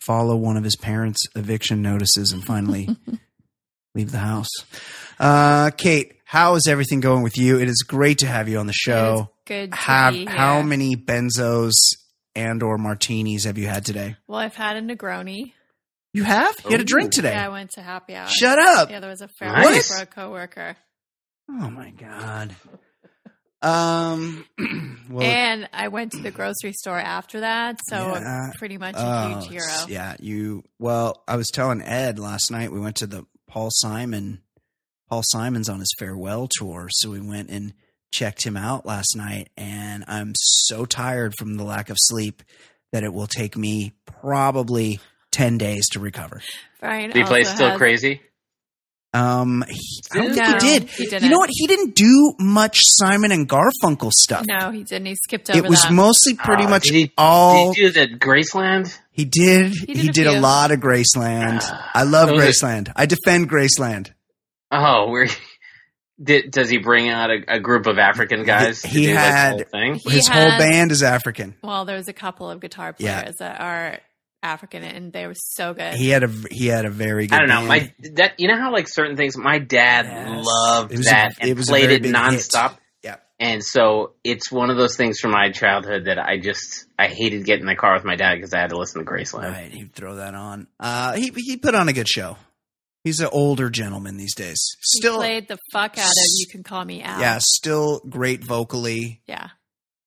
follow one of his parents' eviction notices and finally leave the house. Uh, Kate, how is everything going with you? It is great to have you on the show. It's good to Have be here. how many benzos and or martinis have you had today? Well, I've had a Negroni. You have? You had a drink today. Yeah, I went to happy hour. Shut up. Yeah, there was a fair Nice. for a coworker. Oh my god. Um well and I went to the grocery store after that, so Yeah. pretty much a Oh, huge hero. Yeah, you. Well, I was telling Ed last night. We went to the Paul Simon. Paul Simon's on his farewell tour, so we went and checked him out last night. And I'm so tired from the lack of sleep that it will take me probably ten days to recover. Brian Did he play still has- crazy? Um, he, I don't think he did. he You didn't. know what? He didn't do much Simon and Garfunkel stuff. No, he didn't. He skipped over It was that. mostly pretty Oh, much did he- all Did you do the Graceland? He did. He did did, a a lot of Graceland. Ah. I love Those are- Graceland. I defend Graceland. Oh, where? Did, does he bring out a, a group of African guys? to He do, like, the had- whole thing. He His had- whole band is African. well, there was a couple of guitar Yeah. players that are African, and they were so good. He had a he had a very good. I don't know. band. My that you know how like certain things. My dad Yes. loved It was a- that it and was played it big hit. nonstop. Yeah. And so it's one of those things from my childhood that I just I hated getting in the car with my dad because I had to listen to Graceland. Right, he'd throw that on. Uh, he he put on a good show. He's an older gentleman these days. He Still, played the fuck out of "You Can Call Me Al." yeah, still great vocally. yeah,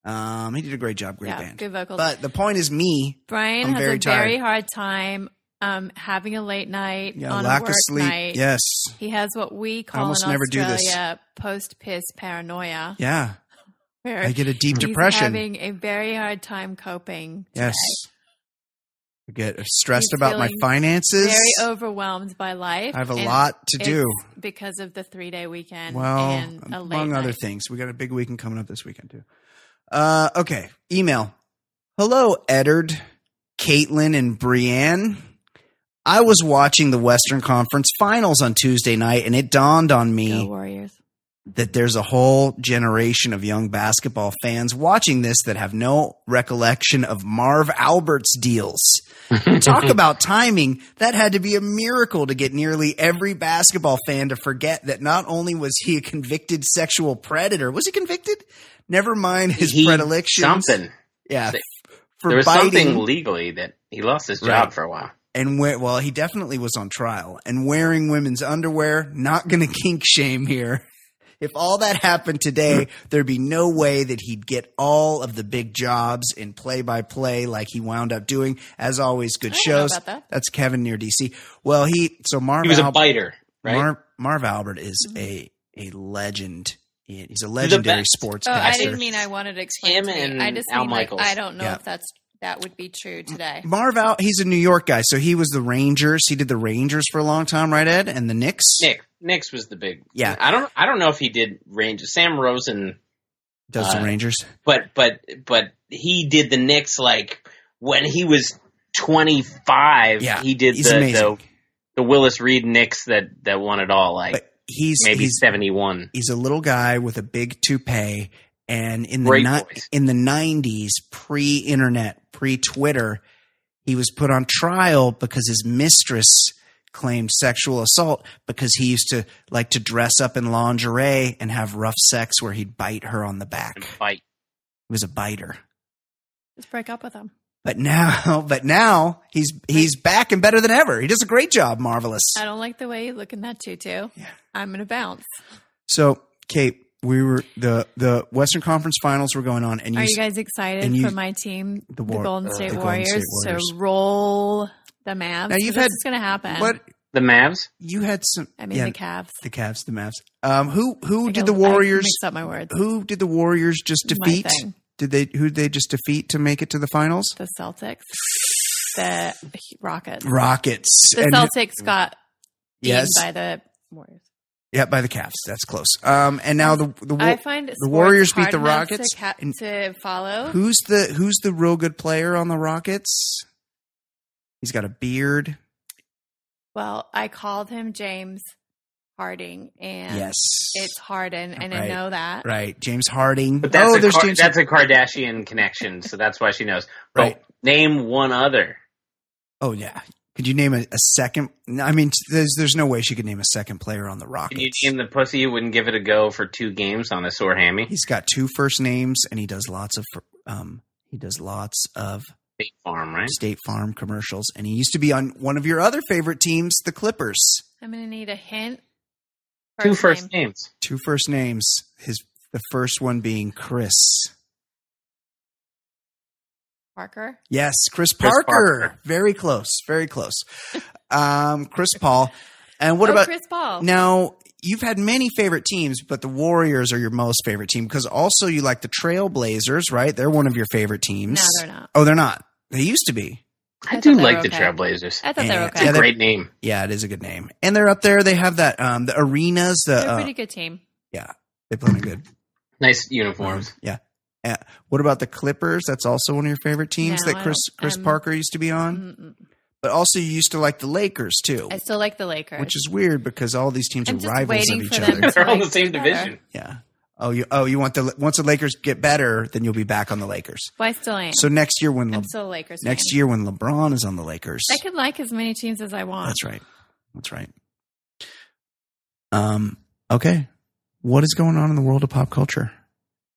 Um, he did a great job, great yeah. band. Good vocals. But the point is, me, Brian I'm has very a very hard time um, having a late night yeah, on lack a work of sleep. night. Yes, He has what we call almost in never do this. Australia post piss paranoia. yeah, Where I get a deep he's depression. having a very hard time coping. yes, I get stressed He's about my finances. Very overwhelmed by life. I have a lot to do. because of the three day weekend. Well, and a late among other night. things, we got a big weekend coming up this weekend too. Uh, okay, email. Hello, Eddard, Caitlin, and Brienne. I was watching the Western Conference Finals on Tuesday night, and it dawned on me Warriors. that there's a whole generation of young basketball fans watching this that have no recollection of Marv Albert's deals. Talk about timing. That had to be a miracle to get nearly every basketball fan to forget that not only was he a convicted sexual predator, was he convicted? Never mind his He- predilections. Something. Yeah. There For there was biting something legally that he lost his job Right. for a while. and we- well, he definitely was on trial and wearing women's underwear. Not going to kink shame here. If all that happened today, there'd be no way that he'd get all of the big jobs in play by play like he wound up doing. As always, good I don't know shows. about that. That's Kevin near DC. Well, he so Marv He was a Al- biter, right? Marv, Marv Albert is mm-hmm. a a legend. He's a legendary sports Oh, I didn't mean I wanted to explain Him to and I just Al mean like I don't know Yeah. if that's that would be true today. Marv Al, he's a New York guy, so he was the Rangers. He did the Rangers for a long time, right, Ed? And the Knicks. Nick. Nick's was the big. Yeah. I don't. I don't know if he did Rangers. Sam Rosen, Does the Uh, Rangers. but but but he did the Knicks like when he was twenty five. Yeah, he did he's the, amazing. the the Willis Reed Knicks that that won it all. Like But he's maybe he's seventy one. he's a little guy with a big toupee, and in the ni- in the nineties, pre-internet, pre-Twitter, he was put on trial because his mistress claimed sexual assault because he used to like to dress up in lingerie and have rough sex where he'd bite her on the back. Bite. He was a biter. Just break up with them. But now, but now he's he's back and better than ever. He does a great job, marvelous. I don't like the way you look in that tutu. Yeah. I'm gonna bounce. So, Kate, we were the the Western Conference Finals were going on, and you Are you guys excited and you- for my team, the the, Golden uh, State the Golden Warriors, State Warriors. to roll the Mavs? Now, you've this had- is gonna happen. what The Mavs. you had some. I mean yeah, the Cavs. the Cavs, the Mavs. Um, who who I did go- the Warriors? I mix up my words. Who did the Warriors just My defeat? Did they who did they just defeat to make it to the finals? The Celtics, the Rockets. Rockets. The And- Celtics got beaten Yes. by the Warriors. Yeah, by the Cavs. That's close. Um, and now the the I find the Warriors beat the Rockets, to, ca- to follow. who's the who's the real good player on the Rockets? He's got a beard. Well, I called him James Harding, and yes, it's Harden, and I know that. right. James Harding. But that's oh, a there's Kar- James. that's a Kardashian connection, so that's why she knows. But Right. name one other. Oh yeah. Could you name a, a second? I mean, there's there's no way she could name a second player on the Rockets. Can you name the pussy who wouldn't give it a go for two games on a sore hammy? He's got two first names, and he does lots of um he does lots of State Farm, right? State Farm commercials, and he used to be on one of your other favorite teams, the Clippers. I'm going to need a hint. Two first name. names. Two first names. His the first one being Chris. Parker. Yes, Chris Chris Parker. Parker. Very close. Very close. um, Chris Paul. And what oh, about Chris Paul? now? You've had many favorite teams, but the Warriors are your most favorite team because also you like the Trailblazers, right? They're one of your favorite teams. No, they're not. Oh, they're not. They used to be. I, I do like were the okay. Trailblazers. I thought they Yeah. were okay. Yeah, a they're- great name. Yeah, it is a good name. And they're up there. They have that um the arenas. The They're a uh, pretty good team. yeah, they play in good. Nice uniforms. Yeah. Uh, what about the Clippers? That's also one of your favorite teams No, that Chris Chris um, Parker used to be on. Mm-mm. But also, you used to like the Lakers too, I still like the Lakers. which is weird because all these teams I'm are rivals of each other. They're all like the same together. division. Yeah. Oh, you oh you want the once the Lakers get better, then you'll be back on the Lakers. well, I still am. So next year when Le- I'm still Lakers. next fan. year when LeBron is on the Lakers, I could like as many teams as I want. that's right. That's right. Um. Okay. What is going on in the world of pop culture?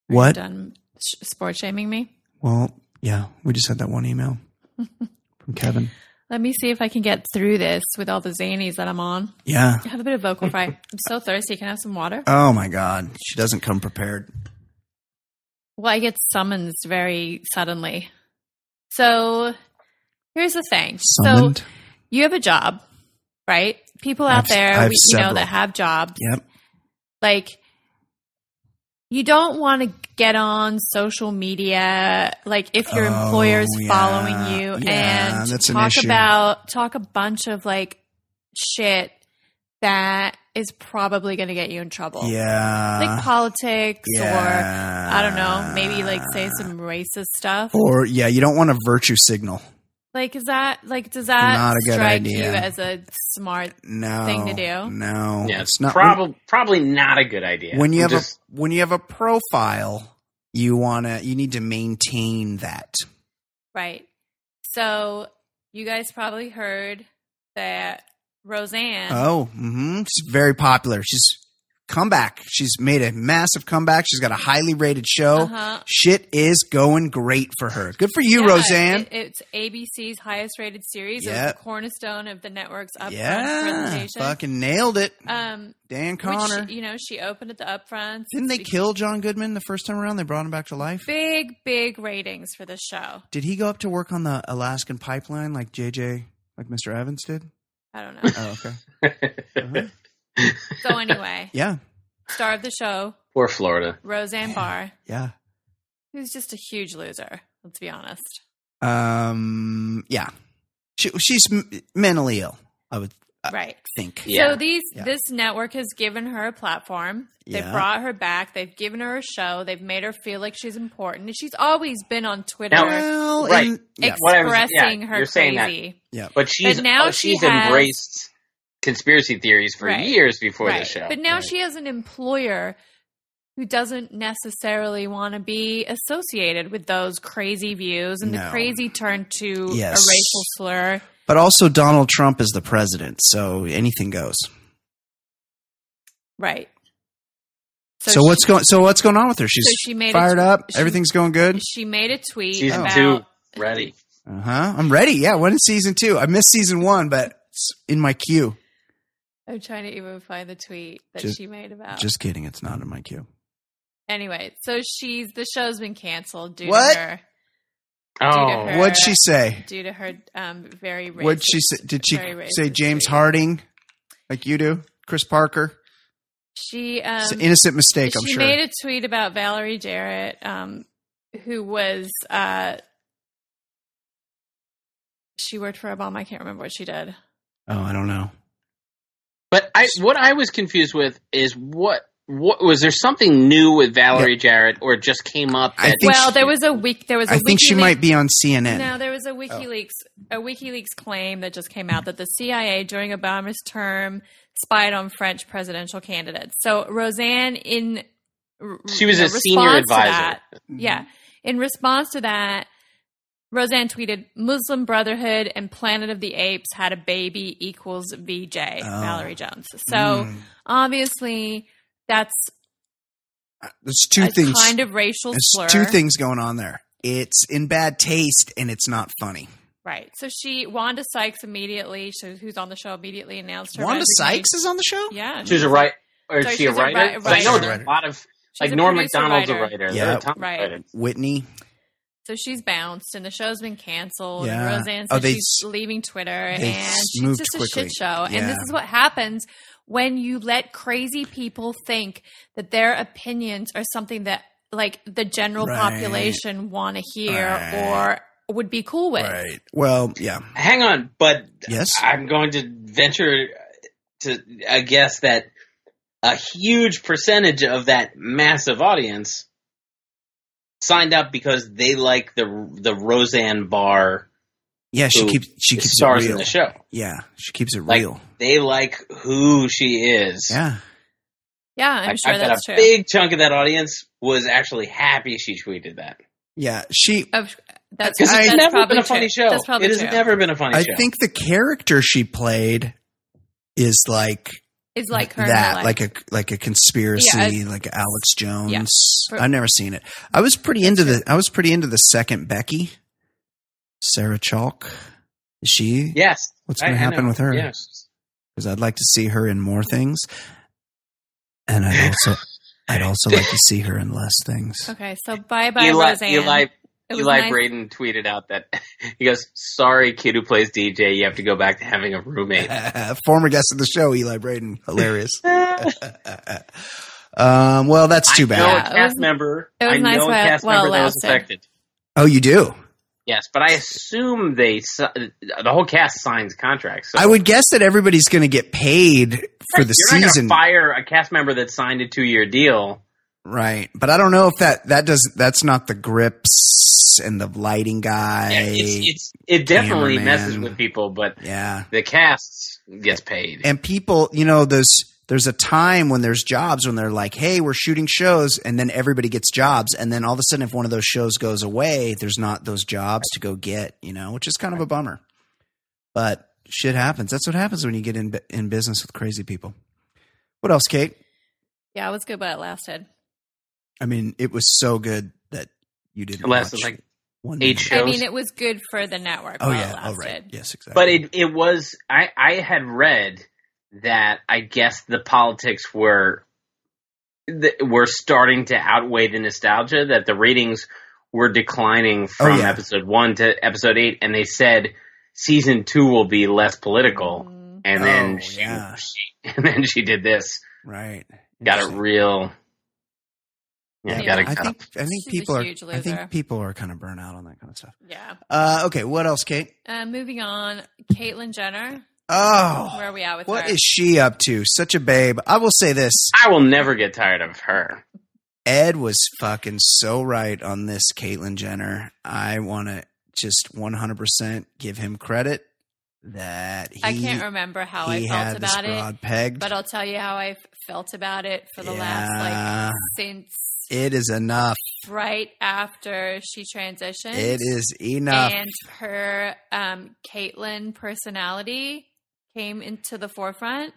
Are What? done sh- sport shaming me? Well, yeah, we just had that one email from Kevin. Let me see if I can get through this with all the zanies that I'm on. Yeah. I have a bit of vocal fry. I'm so thirsty. Can I have some water? Oh my God, she doesn't come prepared. Well, I get summoned very suddenly. So here's the thing. Summoned. So you have a job, right? People out I've- there, I have we, you know, that have jobs. Yep. Like, you don't want to get on social media, like if your Oh, employer's yeah. following you Yeah, and an talk issue. about talk a bunch of like shit that is probably going to get you in trouble. Yeah. Like politics or. I don't know, maybe like say some racist stuff. Or yeah, you don't want a virtue signal. Like, is that like does that Not a good strike idea. you as a smart? No Thing to do. No, Yeah, it's not. probably probably not a good idea. when you I'm have just- a when you have a profile, you wanna you need to maintain that. Right. So you guys probably heard that Roseanne. Oh, mm-hmm. she's very popular. She's comeback. She's made a massive comeback. She's got a highly rated show. Uh-huh. Shit is going great for her. Good for you, Yeah, Roseanne. it- it's ABC's highest rated series. It was the cornerstone of the network's upfront yeah, presentation. fucking nailed it. Um, Dan which, Connor. you know, she opened at the upfront. Didn't they kill John Goodman the first time around? They brought him back to life. Big, big ratings for the show. Did he go up to work on the Alaskan pipeline like JJ, like Mr. Evans did? I don't know. Oh, okay. Uh-huh. So anyway, Yeah, star of the show, Poor Florida. Roseanne Barr, yeah. who's just a huge loser. Let's be honest. Um, yeah. She, she's m- mentally ill. I would Right. think. Yeah. So these Yeah. this network has given her a platform. They've Yeah. brought her back. They've given her a show. They've made her feel like she's important. And she's always been on Twitter Now- Well, Right. and- yeah, What was- yeah, expressing her you're saying that. crazy. yeah. But she's But now uh, she she's has- embraced conspiracy theories for Right. years before right. the show. But now Right. she has an employer who doesn't necessarily want to be associated with those crazy views and No. the crazy turn to Yes. a racial slur. But also, Donald Trump is the president, so anything goes. Right. So, she- what's going? So what's going on with her? She's So she made fired tw- up. she- Everything's going good. She made a tweet Season about two, ready. Uh huh. I'm ready. Yeah. When is season two? I missed season one, but it's in my queue. I'm trying to even find the tweet that Just- she made about. Just kidding. It's not in my queue. anyway, so she's the show's been canceled due What? to her Oh, her- What'd she say? due to her um very racist. What'd she say? Did she say James tweet. Harding, like you do? Chris Parker. She um It's an innocent mistake. I'm she sure. She made a tweet about Valerie Jarrett, um, who was uh, she worked for Obama. I can't remember what she did. oh, I don't know. But I, what I was confused with is what, what was there something new with Valerie Jarrett, or it just came up? I That, think well, she- there was a week. There was a I think she might be on CNN. No, there was a WikiLeaks a WikiLeaks claim that just came out that the CIA during Obama's term spied on French presidential candidates. So Roseanne, in She was you a senior advisor. that- Mm-hmm. yeah, in response to that, Roseanne tweeted, "Muslim Brotherhood and Planet of the Apes had a baby equals VJ Oh. Valerie Jones." So Mm. obviously, that's There's two a things. kind of racial There's slur. two things going on there. It's in bad taste and it's not funny. Right. So she, Wanda Sykes, immediately, so who's on the show, immediately announced her. Wanda resignation. Sykes is on the show. Yeah. She's a right, or Sorry, is she a she's a writer? I know there's a lot of She's like Norm producer Macdonald's a writer. writer. Yeah. There are tons of Right. writers. Whitney. So she's bounced, and the show's been canceled. Yeah. And Roseanne Oh, they she's s- leaving Twitter, and she's moved just a shit show. And this is what happens when you let crazy people think that their opinions are something that, like, the general Right. population want to hear Right. or would be cool with. Right. Well, yeah. Hang on, but Yes. I'm going to venture to I guess that a huge percentage of that massive audience signed up because they like the the Roseanne Barr Yeah, she keeps she keeps it stars real. in the show. Yeah, she keeps it Like real. they like who she is. Yeah. Yeah, I'm I, sure I bet that's a true. big chunk of that audience was actually happy she tweeted that. Yeah. She Of- that's Because it's never probably been a funny true. show. That's probably it has true. never been a funny I show. I think the character she played is like is like her that life. like a like a conspiracy Yeah, like Alex Jones. For- I've never seen it. I was pretty into the I was pretty into the second Becky, Sarah Chalk. Is she? Yes. What's going to happen know. with her? Yes. Because I'd like to see her in more things, and I'd also I'd also like to see her in less things. okay, so bye bye Eli, Roseanne. Eli, It was Eli nice- Braden tweeted out that he goes, "Sorry, kid who plays DJ, you have to go back to having a roommate." Former guest of the show, Eli Braden, hilarious. um, well, that's too I know bad. Yeah, a cast was- member. it was I nice know a cast while member that was affected. Oh, you do. Yes, but I assume they the whole cast signs contracts. So I would guess that everybody's going to get paid for the You're season, gonna fire a cast member that signed a two year deal. Right? But I don't know if that that does. That's not the grips and the lighting guy. Yeah, it's, it's it definitely cameraman. messes with people, but yeah. the cast gets paid. and people you know there's there's a time when there's jobs when they're like hey we're shooting shows and then everybody gets jobs and then all of a sudden if one of those shows goes away there's not those jobs to go get you know which is kind of a bummer but shit happens that's what happens when you get in in business with crazy people what else kate Yeah, it was good, but it lasted. I mean it was so good that you didn't It lasted watch like one eight minute. shows. I mean, it was good for the network. oh yeah it oh right yes exactly But it it was I I had read that I guess the politics were th- were starting to outweigh the nostalgia that the ratings were declining from Oh, yeah. episode 1 to episode 8 and they said season 2 will be less political Mhm. and then Oh, she, yeah. she and then she did this right got it real yeah, Yeah. got it I think. I think She's people are huge I think people are kind of burnt out on that kind of stuff. Yeah. Uh, okay, what else, Kate? Uh, moving on, Caitlyn Jenner. Oh, Where are we at with what her? is she up to? Such a babe. I will say this: I will never get tired of her. Ed was fucking so right on this, Caitlyn Jenner. I want to just one hundred percent give him credit that he I can't remember how I felt had about it, broad pegged. but I'll tell you how I felt about it for the last like since it is enough. right after she transitioned. It is enough. and her um, Caitlyn personality came into the forefront.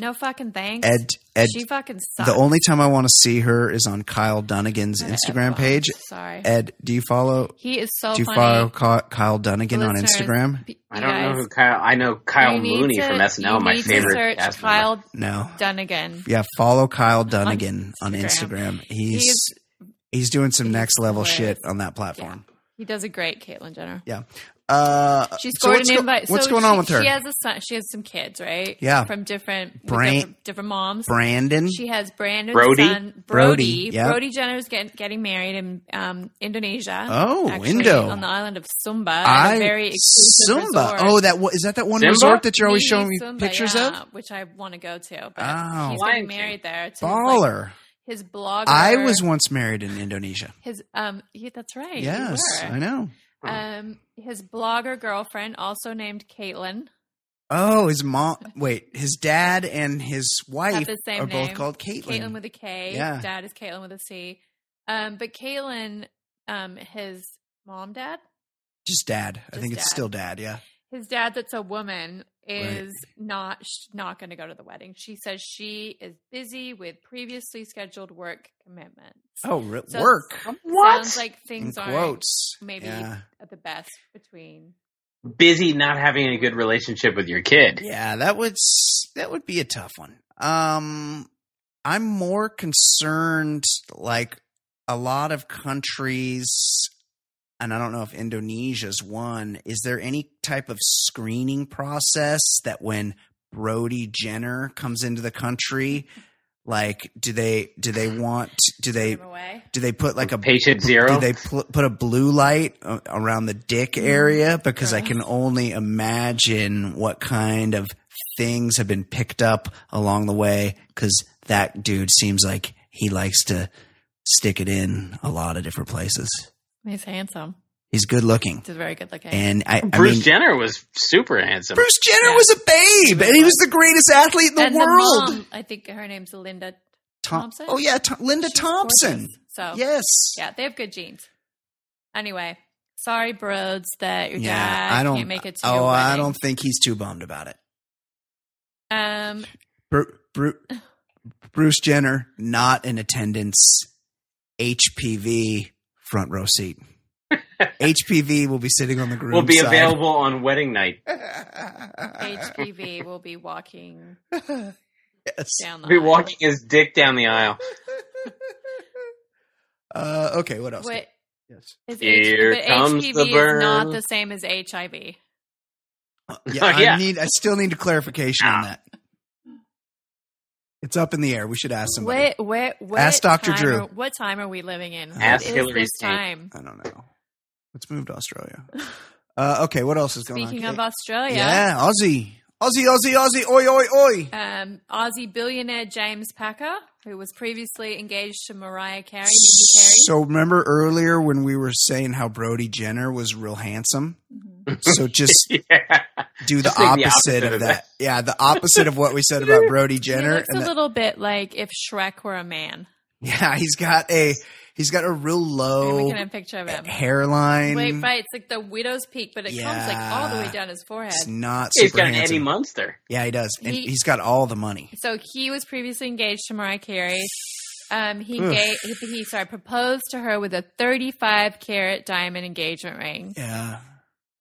No fucking thanks. Ed, Ed. she fucking sucks. The only time I want to see her is on Kyle Dunnigan's Okay, Instagram well, page. Sorry, Ed, do you follow? he is so do you funny. follow Kyle Dunnigan on Instagram? I don't know who Kyle I know Kyle Mooney to- from SNL, you my need favorite To search cast. Kyle No. Dunnigan. Yeah, follow Kyle Dunnigan on Instagram. Instagram. He's He's he's doing some he's next level hilarious. shit on that platform. he does a great Caitlyn Jenner. Uh, She so scored what's an go- invite. what's so going she, on with her? She has a son. She has some kids, right? Yeah. from different with Bran- different, different moms. Brandon. She has Brandon. Brody? son, Brody, Brody. yeah. Brody Jenner's get, getting married in um, Indonesia. Oh, actually, Indo. on the island of Sumba, at I a very Sumba. resort. Oh, that wa- is that that one Simba? resort that you're always showing me Sumba, pictures yeah, of? which I want to go to. But Oh. he's getting King. married there. To his, like, Baller. his blog. I was once married in Indonesia. his um. Yeah, that's right. you Yes, were. I know. Um, his blogger girlfriend, also named Caitlin, Oh, his mom. Wait, his dad and his wife have the same are name. both called Caitlin. Caitlin with a K. Yeah. Dad is Caitlin with a C. Um, but Caitlin, um, his mom, dad, Just dad. I Just think it's still dad. Yeah. his dad, that's a woman, is not not going to go to the wedding. She says she is busy with previously scheduled work commitments. Oh, re- So work. Sounds like things aren't quotes. maybe Yeah. at the best between. Busy not having a good relationship with your kid. Yeah, that would that would be a tough one. Um, I'm more concerned, like a lot of countries, and I don't know if Indonesia's one. Is there any type of screening process that when Brody Jenner comes into the country, like do they do they want do they Put him away. do they put like a Patient zero. do they pl- put a blue light around the dick mm-hmm. area? Because I uh-huh. can only imagine what kind of things have been picked up along the way. Because that dude seems like he likes to stick it in a lot of different places. He's handsome. He's good looking, He's very good looking. and I, I Bruce mean, Jenner was super handsome. Bruce Jenner Yeah. was a babe, and he was the greatest athlete in the and world. the mom, I think her name's Linda Tom- Thompson? Oh yeah, Tom- Linda She's Thompson. gorgeous. So Yes. yeah, they have good genes. Anyway, sorry, Broads, that your Yeah, dad I don't. can't make it to oh, your I don't think he's too bummed about it. Um, Bru- Bru- Bruce Jenner not in attendance. HPV front row seat. HPV will be sitting on the groom Will be side. available on wedding night. HPV will be walking yes. down the Be aisle. walking his dick down the aisle. Uh, okay, what else? Wait, Yes. is Here H- comes HPV the is not the same as HIV. Uh, Oh, yeah, yeah. I need. I still need a clarification on that. It's up in the air. We should ask somebody. What, what, what Ask Dr. time Drew. Are, what time are we living in? Ask what is Hillary time? I don't know. Let's move to Australia. Uh, okay, what else is going on? Speaking of Australia, yeah, Aussie, Aussie, Aussie, Aussie, oi, oi, oi. um, Aussie billionaire James Packer, who was previously engaged to Mariah Carey, Mindy Carey. So remember earlier when we were saying how Brody Jenner was real handsome? So just yeah. do the Just opposite, the opposite of of that. Yeah, the opposite of what we said about Brody Jenner. looks a And the- little bit like if Shrek were a man. yeah, he's got a he's got a real low we a picture of him. hairline. Wait, right, it's like the widow's peak, but it comes like all the way down his forehead. It's not He's super got an handsome. Eddie Munster. Yeah, he does, and He- he's got all the money. So he was previously engaged to Mariah Carey. Um, he Ugh. gave he, he sorry proposed to her with a 35 carat diamond engagement ring. Yeah,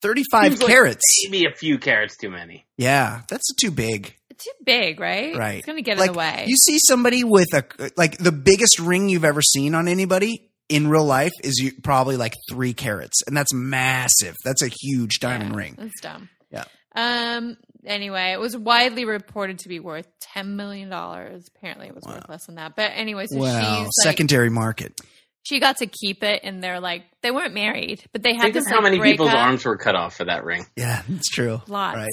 thirty-five Seems like carats. Maybe a few carats too many. Yeah, that's too big. Too big, right? Right. It's gonna get like in the way. you see somebody with a like the biggest ring you've ever seen on anybody in real life is you, probably like three carats, and that's massive. That's a huge diamond Yeah, ring. That's dumb. Yeah. Um. Anyway, it was widely reported to be worth ten million dollars. Apparently, it was Wow. worth less than that. But anyway, so Wow, she's like, secondary market. she got to keep it, and they're like, they weren't married, but they had Think this of how like, many people's breakup. arms were cut off for that ring. Yeah, it's true. Lots. Right.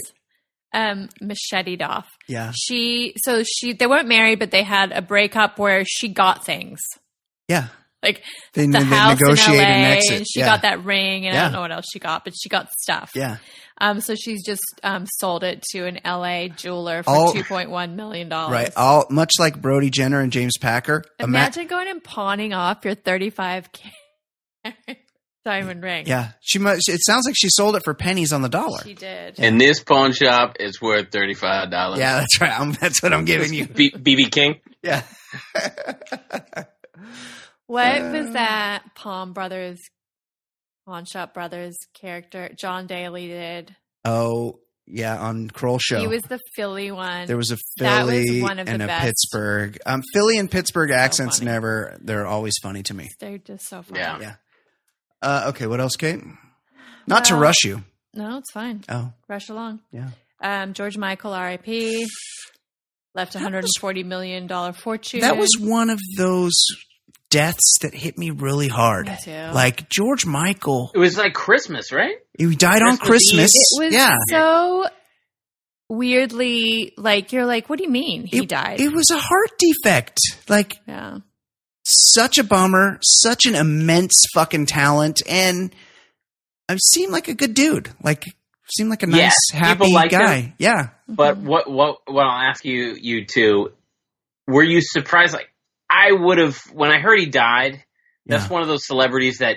Um, macheted off. Yeah. She so she they weren't married, but they had a breakup where she got things Yeah. like They, the they house in LA, an she yeah. got that ring, and I don't know what else she got, but she got stuff. Yeah. Um, so she's just um sold it to an LA jeweler for All- two point one million dollars. Right. All much like Brody Jenner and James Packer. Ima- Imagine going and pawning off your thirty five k diamond ring. yeah. She must it sounds like she sold it for pennies on the dollar. she did. And this pawn shop is worth thirty five dollars. Yeah, that's right. I'm, that's what I'm giving you. B- BB King. Yeah. What Uh, was that Palm Brothers, Pawn Shop Brothers character Jon Daly did? oh, yeah, on Kroll show. He was the Philly one. there was a That was Philly one of the and a best. Pittsburgh. Um, Philly and Pittsburgh accents funny. never, they're always funny to me. They're just so funny. Yeah. Yeah. Uh, okay, what else, Kate? Not to Well- rush you. No, it's fine. Oh, Rush along. yeah. Um, George Michael, R.I.P. Left a hundred and forty million dollar fortune. That was one of those deaths that hit me really hard. Me too. Like George Michael, It was like Christmas, right? he died on Christmas Christmas. It was yeah. so weirdly like you're like, what do you mean he it, died? It was a heart defect. Like yeah. Such a bummer, such an immense fucking talent, and I seemed like a good dude. Like seemed like a nice, Yeah, happy people liked guy. him. Yeah. But what what what I'll ask you you two, were you surprised? Like I would have when I heard he died. That's Yeah. one of those celebrities that,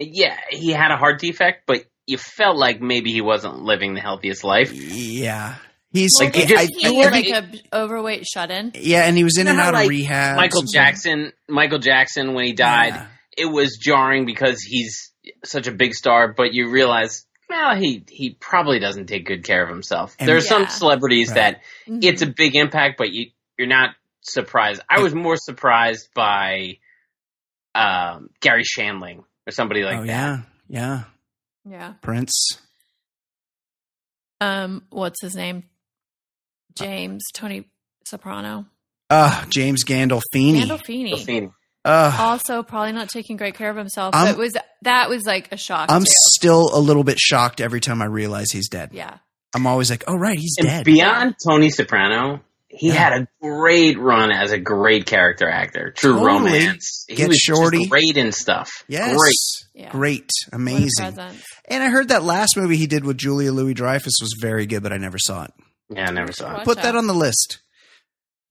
yeah, he had a heart defect, but you felt like maybe he wasn't living the healthiest life. Yeah. He's Like, like, he I, just- I he think- like a overweight shut in. yeah, and he was in You and know how, out of rehab. Michael Jackson, Michael Jackson, when he died, Yeah. it was jarring because he's such a big star, but you realize, well, he he probably doesn't take good care of himself. And- there are some celebrities Right. that Mhm. it's a big impact, but you you're not surprised. I was more surprised by um, Garry Shandling or somebody like oh that. yeah, yeah. yeah. Prince. Um, what's his name? James Tony Soprano. Uh James Gandolfini. Gandolfini. Delphine. Uh, Also, probably not taking great care of himself. I'm- but was that was like a shock. I'm too. still a little bit shocked every time I realize he's dead. yeah. I'm always like, oh right, he's And dead. beyond Tony Soprano, he Yeah. had a great run as a great character actor. True Totally. Romance. He Get was Shorty. just great in stuff. yes, Great. Yeah. great, amazing. And I heard that last movie he did with Julia Louis Dreyfus was very good, but I never saw it. Yeah, I never saw it. Watch Put that out. on the list.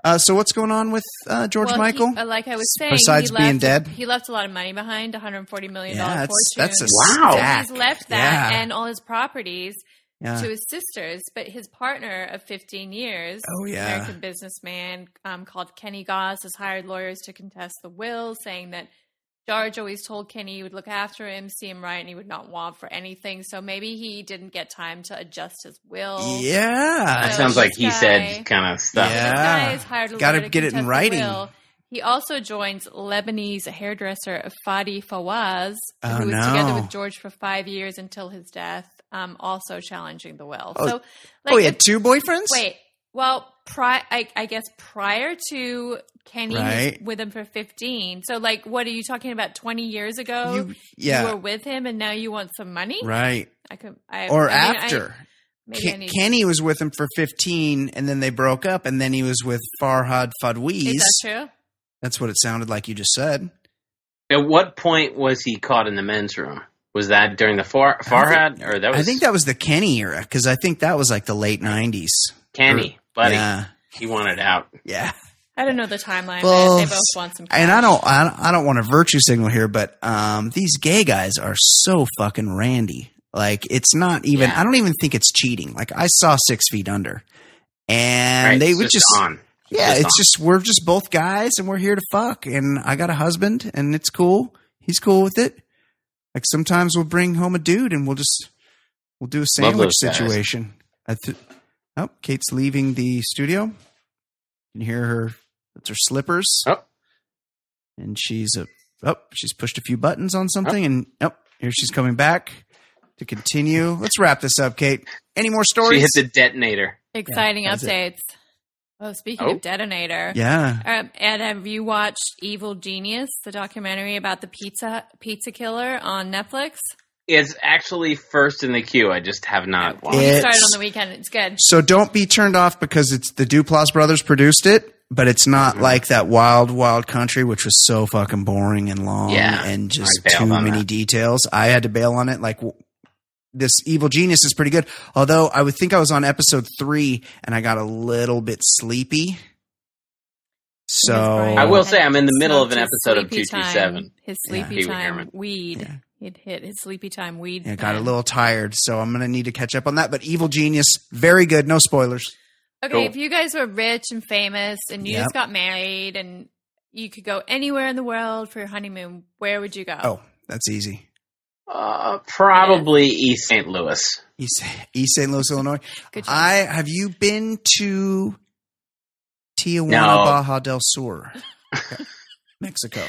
Uh, so what's going on with uh, George Well, Michael? he- uh, like I was saying, Besides he being left, dead? he left a lot of money behind, 140 million yeah, that's fortune. that's a Wow. So stack. he's left that Yeah. and all his properties Yeah. to his sisters, but his partner of 15 years, Oh, yeah. American businessman um, called Kenny Goss, has hired lawyers to contest the will, saying that George always told Kenny he would look after him, see him right, and he would not want for anything. So maybe he didn't get time to adjust his will. Yeah. That So sounds like this he said kind of stuff. Yeah. this guy has hired a Gotta lawyer to get it in writing. will. He also joins Lebanese hairdresser Fadi Fawaz, Oh, who was no. together with George for five years until his death, um, also challenging the will. Oh, so, like, oh, he had two boyfriends? wait, well, pri- I, I guess prior to Kenny Right. with him for 15. So, like, what are you talking about? 20 years ago? You, yeah. You were with him and now you want some money? right. I could, I, Or I after. maybe I Ken- Kenny was with him for 15 and then they broke up and then he was with Farhad Fadwiz. is that true? That's what it sounded like you just said. At what point was he caught in the men's room? Was that during the Far- Farhad, or that was I think that was the Kenny era because I think that was like the late 90s. Kenny, buddy? Yeah. He wanted out. Yeah. I don't know the timeline. Well, but they both want some. And I don't, I don't, I don't want a virtue signal here, but um, these gay guys are so fucking randy. Like it's not even. Yeah. I don't even think it's cheating. Like I saw Six Feet Under, and right? they It's would just, on. yeah, just it's on. just we're just both guys, and we're here to fuck. And I got a husband, and it's cool. He's cool with it. Like sometimes we'll bring home a dude, and we'll just we'll do a sandwich situation. I th- oh, Kate's leaving the studio. You can hear her. That's her slippers Oh, and she's a oh she's pushed a few buttons on something and oh here she's coming back to continue let's wrap this up kate any more stories? she stories hit the detonator. Exciting that's it. updates. Oh, speaking Oh. of detonator. yeah Um, and have you watched Evil Genius, the documentary about the pizza pizza killer on Netflix? It's actually first in the queue. I just have not watched. We It's- started on the weekend. It's good. so don't be turned off because it's the duplass brothers produced it but it's not Mm-hmm. like that wild wild country which was so fucking boring and long Yeah, and just too many that. details i had to bail on it like this evil genius is pretty good although i would think i was on episode three and i got a little bit sleepy so I will say I'm in the middle of an episode of 227. His sleepy Pee Wee time weed. Yeah. He'd hit his sleepy time weed. Yeah, got a little tired, so I'm gonna need to catch up on that. But Evil Genius, very good. No spoilers. Okay, Cool. if you guys were rich and famous and you Yep. just got married and you could go anywhere in the world for your honeymoon, where would you go? Oh, that's easy. Uh, probably East St. Louis. East, East St. Louis, Illinois. good. I have you been to Tijuana, No. Baja del Sur, Mexico?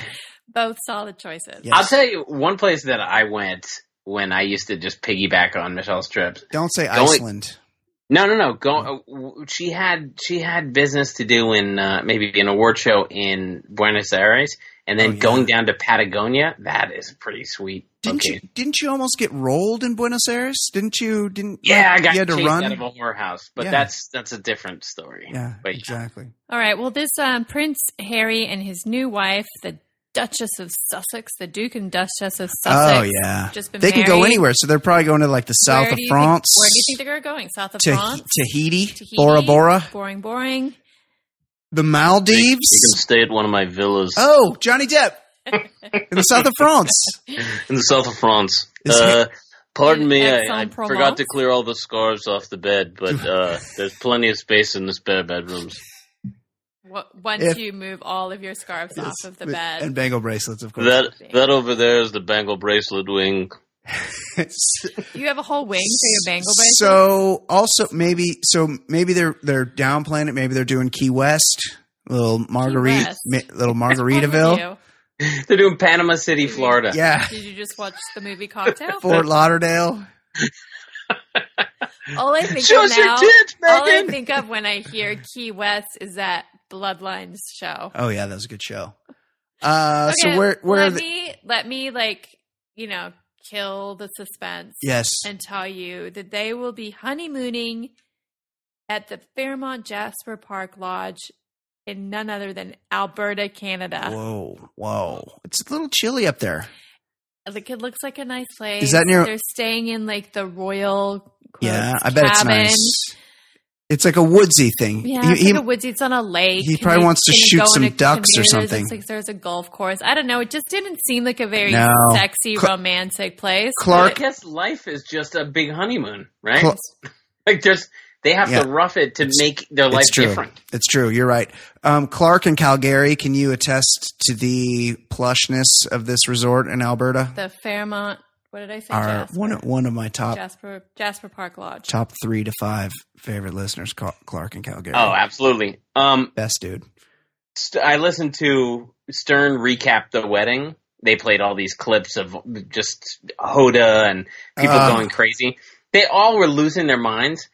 Both solid choices. Yes. I'll tell you one place that I went when I used to just piggyback on Michelle's trips. Don't say Going- Iceland. No, no, no. Go. uh, She had she had business to do in uh, maybe an award show in Buenos Aires, and then Oh, yeah. going down to Patagonia. That is pretty sweet. Didn't okay. you? Didn't you almost get rolled in Buenos Aires? Didn't you? Didn't? Yeah, I got you had to chased run. out of a whorehouse, but Yeah. that's that's a different story. yeah, But exactly. All right. Well, this um, Prince Harry and his new wife, the Duchess of Sussex, the Duke and Duchess of Sussex. Oh yeah, Just been they can go anywhere. So they're probably going to like the south of France. Think, where do you think they're going? South of to France? Tahiti, Tahiti? Bora Bora, Boring, boring. the Maldives. You Maldives. can stay at one of my villas Oh, Johnny Depp in the south of France. in the south of France. Uh, pardon me, I, I forgot to clear all the scarves off the bed, but uh, there's plenty of space in the spare bedrooms. What, once If- you move all of your scarves off of the With- bed. and bangle bracelets, of course. That that over there is the bangle bracelet wing. you have a whole wing for your bangle bracelet? so also maybe so maybe they're they're downplaying it. Maybe they're doing Key West, little Margarita, West. mi- little What's wrong with Margaritaville. They're doing Panama City, Florida. Yeah, Did you just watch the movie Cocktail? Fort Lauderdale. all I think Show of us your now, tits, all I think of when I hear Key West is that Bloodlines show. Oh yeah, that was a good show. Uh, Okay, so where where let the, me let me like you know kill the suspense yes and tell you that they will be honeymooning at the Fairmont Jasper Park Lodge in none other than Alberta, Canada. whoa whoa it's a little chilly up there. Like it looks like a nice place. Is that near- They're staying in like the royal. Yeah, I bet it's nice. It's like a woodsy thing. Yeah, He- it's he- like a woodsy. It's on a lake. he probably they wants to shoot some ducks or something. It's like there's a golf course. I don't know. It just didn't seem like a very No. sexy, Cl- romantic place. Clark- I guess life is just a big honeymoon, right? Cl- like there's they have Yeah. to rough it to make their life it's true. different. It's true. You're right. Um, Clark and Calgary, can you attest to the plushness of this resort in Alberta? The Fairmont. What did I say? Are Jasper. one one of my top Jasper Jasper Park Lodge. top three to five favorite listeners, Clark and Calgary. Oh, absolutely. Um, best dude. St- I listened to Stern recap the wedding. They played all these clips of just Hoda and people Uh. going crazy. They all were losing their minds.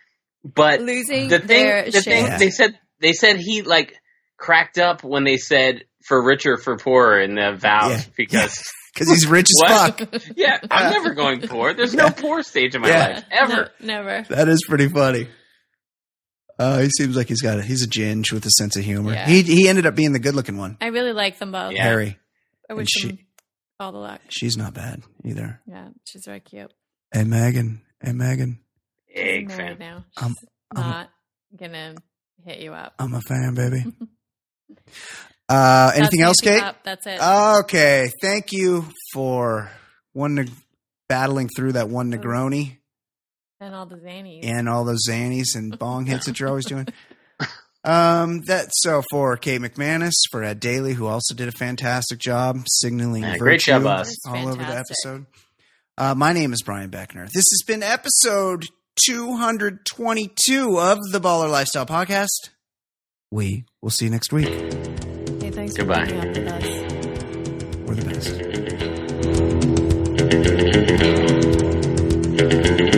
But Losing the thing, their the shit. thing Yeah. they said, they said he like cracked up when they said for richer for poorer in the vows Yeah. because Because he's rich as fuck. yeah, I'm never going poor. There's no poor stage in my Yeah. life ever. No, never. That is pretty funny. Uh, he seems like he's got a, he's a ginge with a sense of humor. Yeah. He he ended up being the good looking one. I really like them both. Yeah. Harry. I wish And she- them all the luck. She's not bad either. Yeah, she's very cute. Hey Megan. Hey Megan. Big She's fan. married now. I'm- She's I'm- not gonna hit you up. I'm a fan, baby. Uh, anything else, Kate? Pop. That's it. Okay. Thank you for one neg- battling through that one Negroni and all the Xannies. and all those Xannies and bong hits that you're always doing. Um, that's so for Kate McManus, for Ed Daly, who also did a fantastic job signaling Yeah, virtue great job, us. all over the episode. Uh, my name is Brian Beckner. This has been episode 222 of the Baller Lifestyle Podcast. We will see you next week. Thanks Goodbye. for with us. We're the best.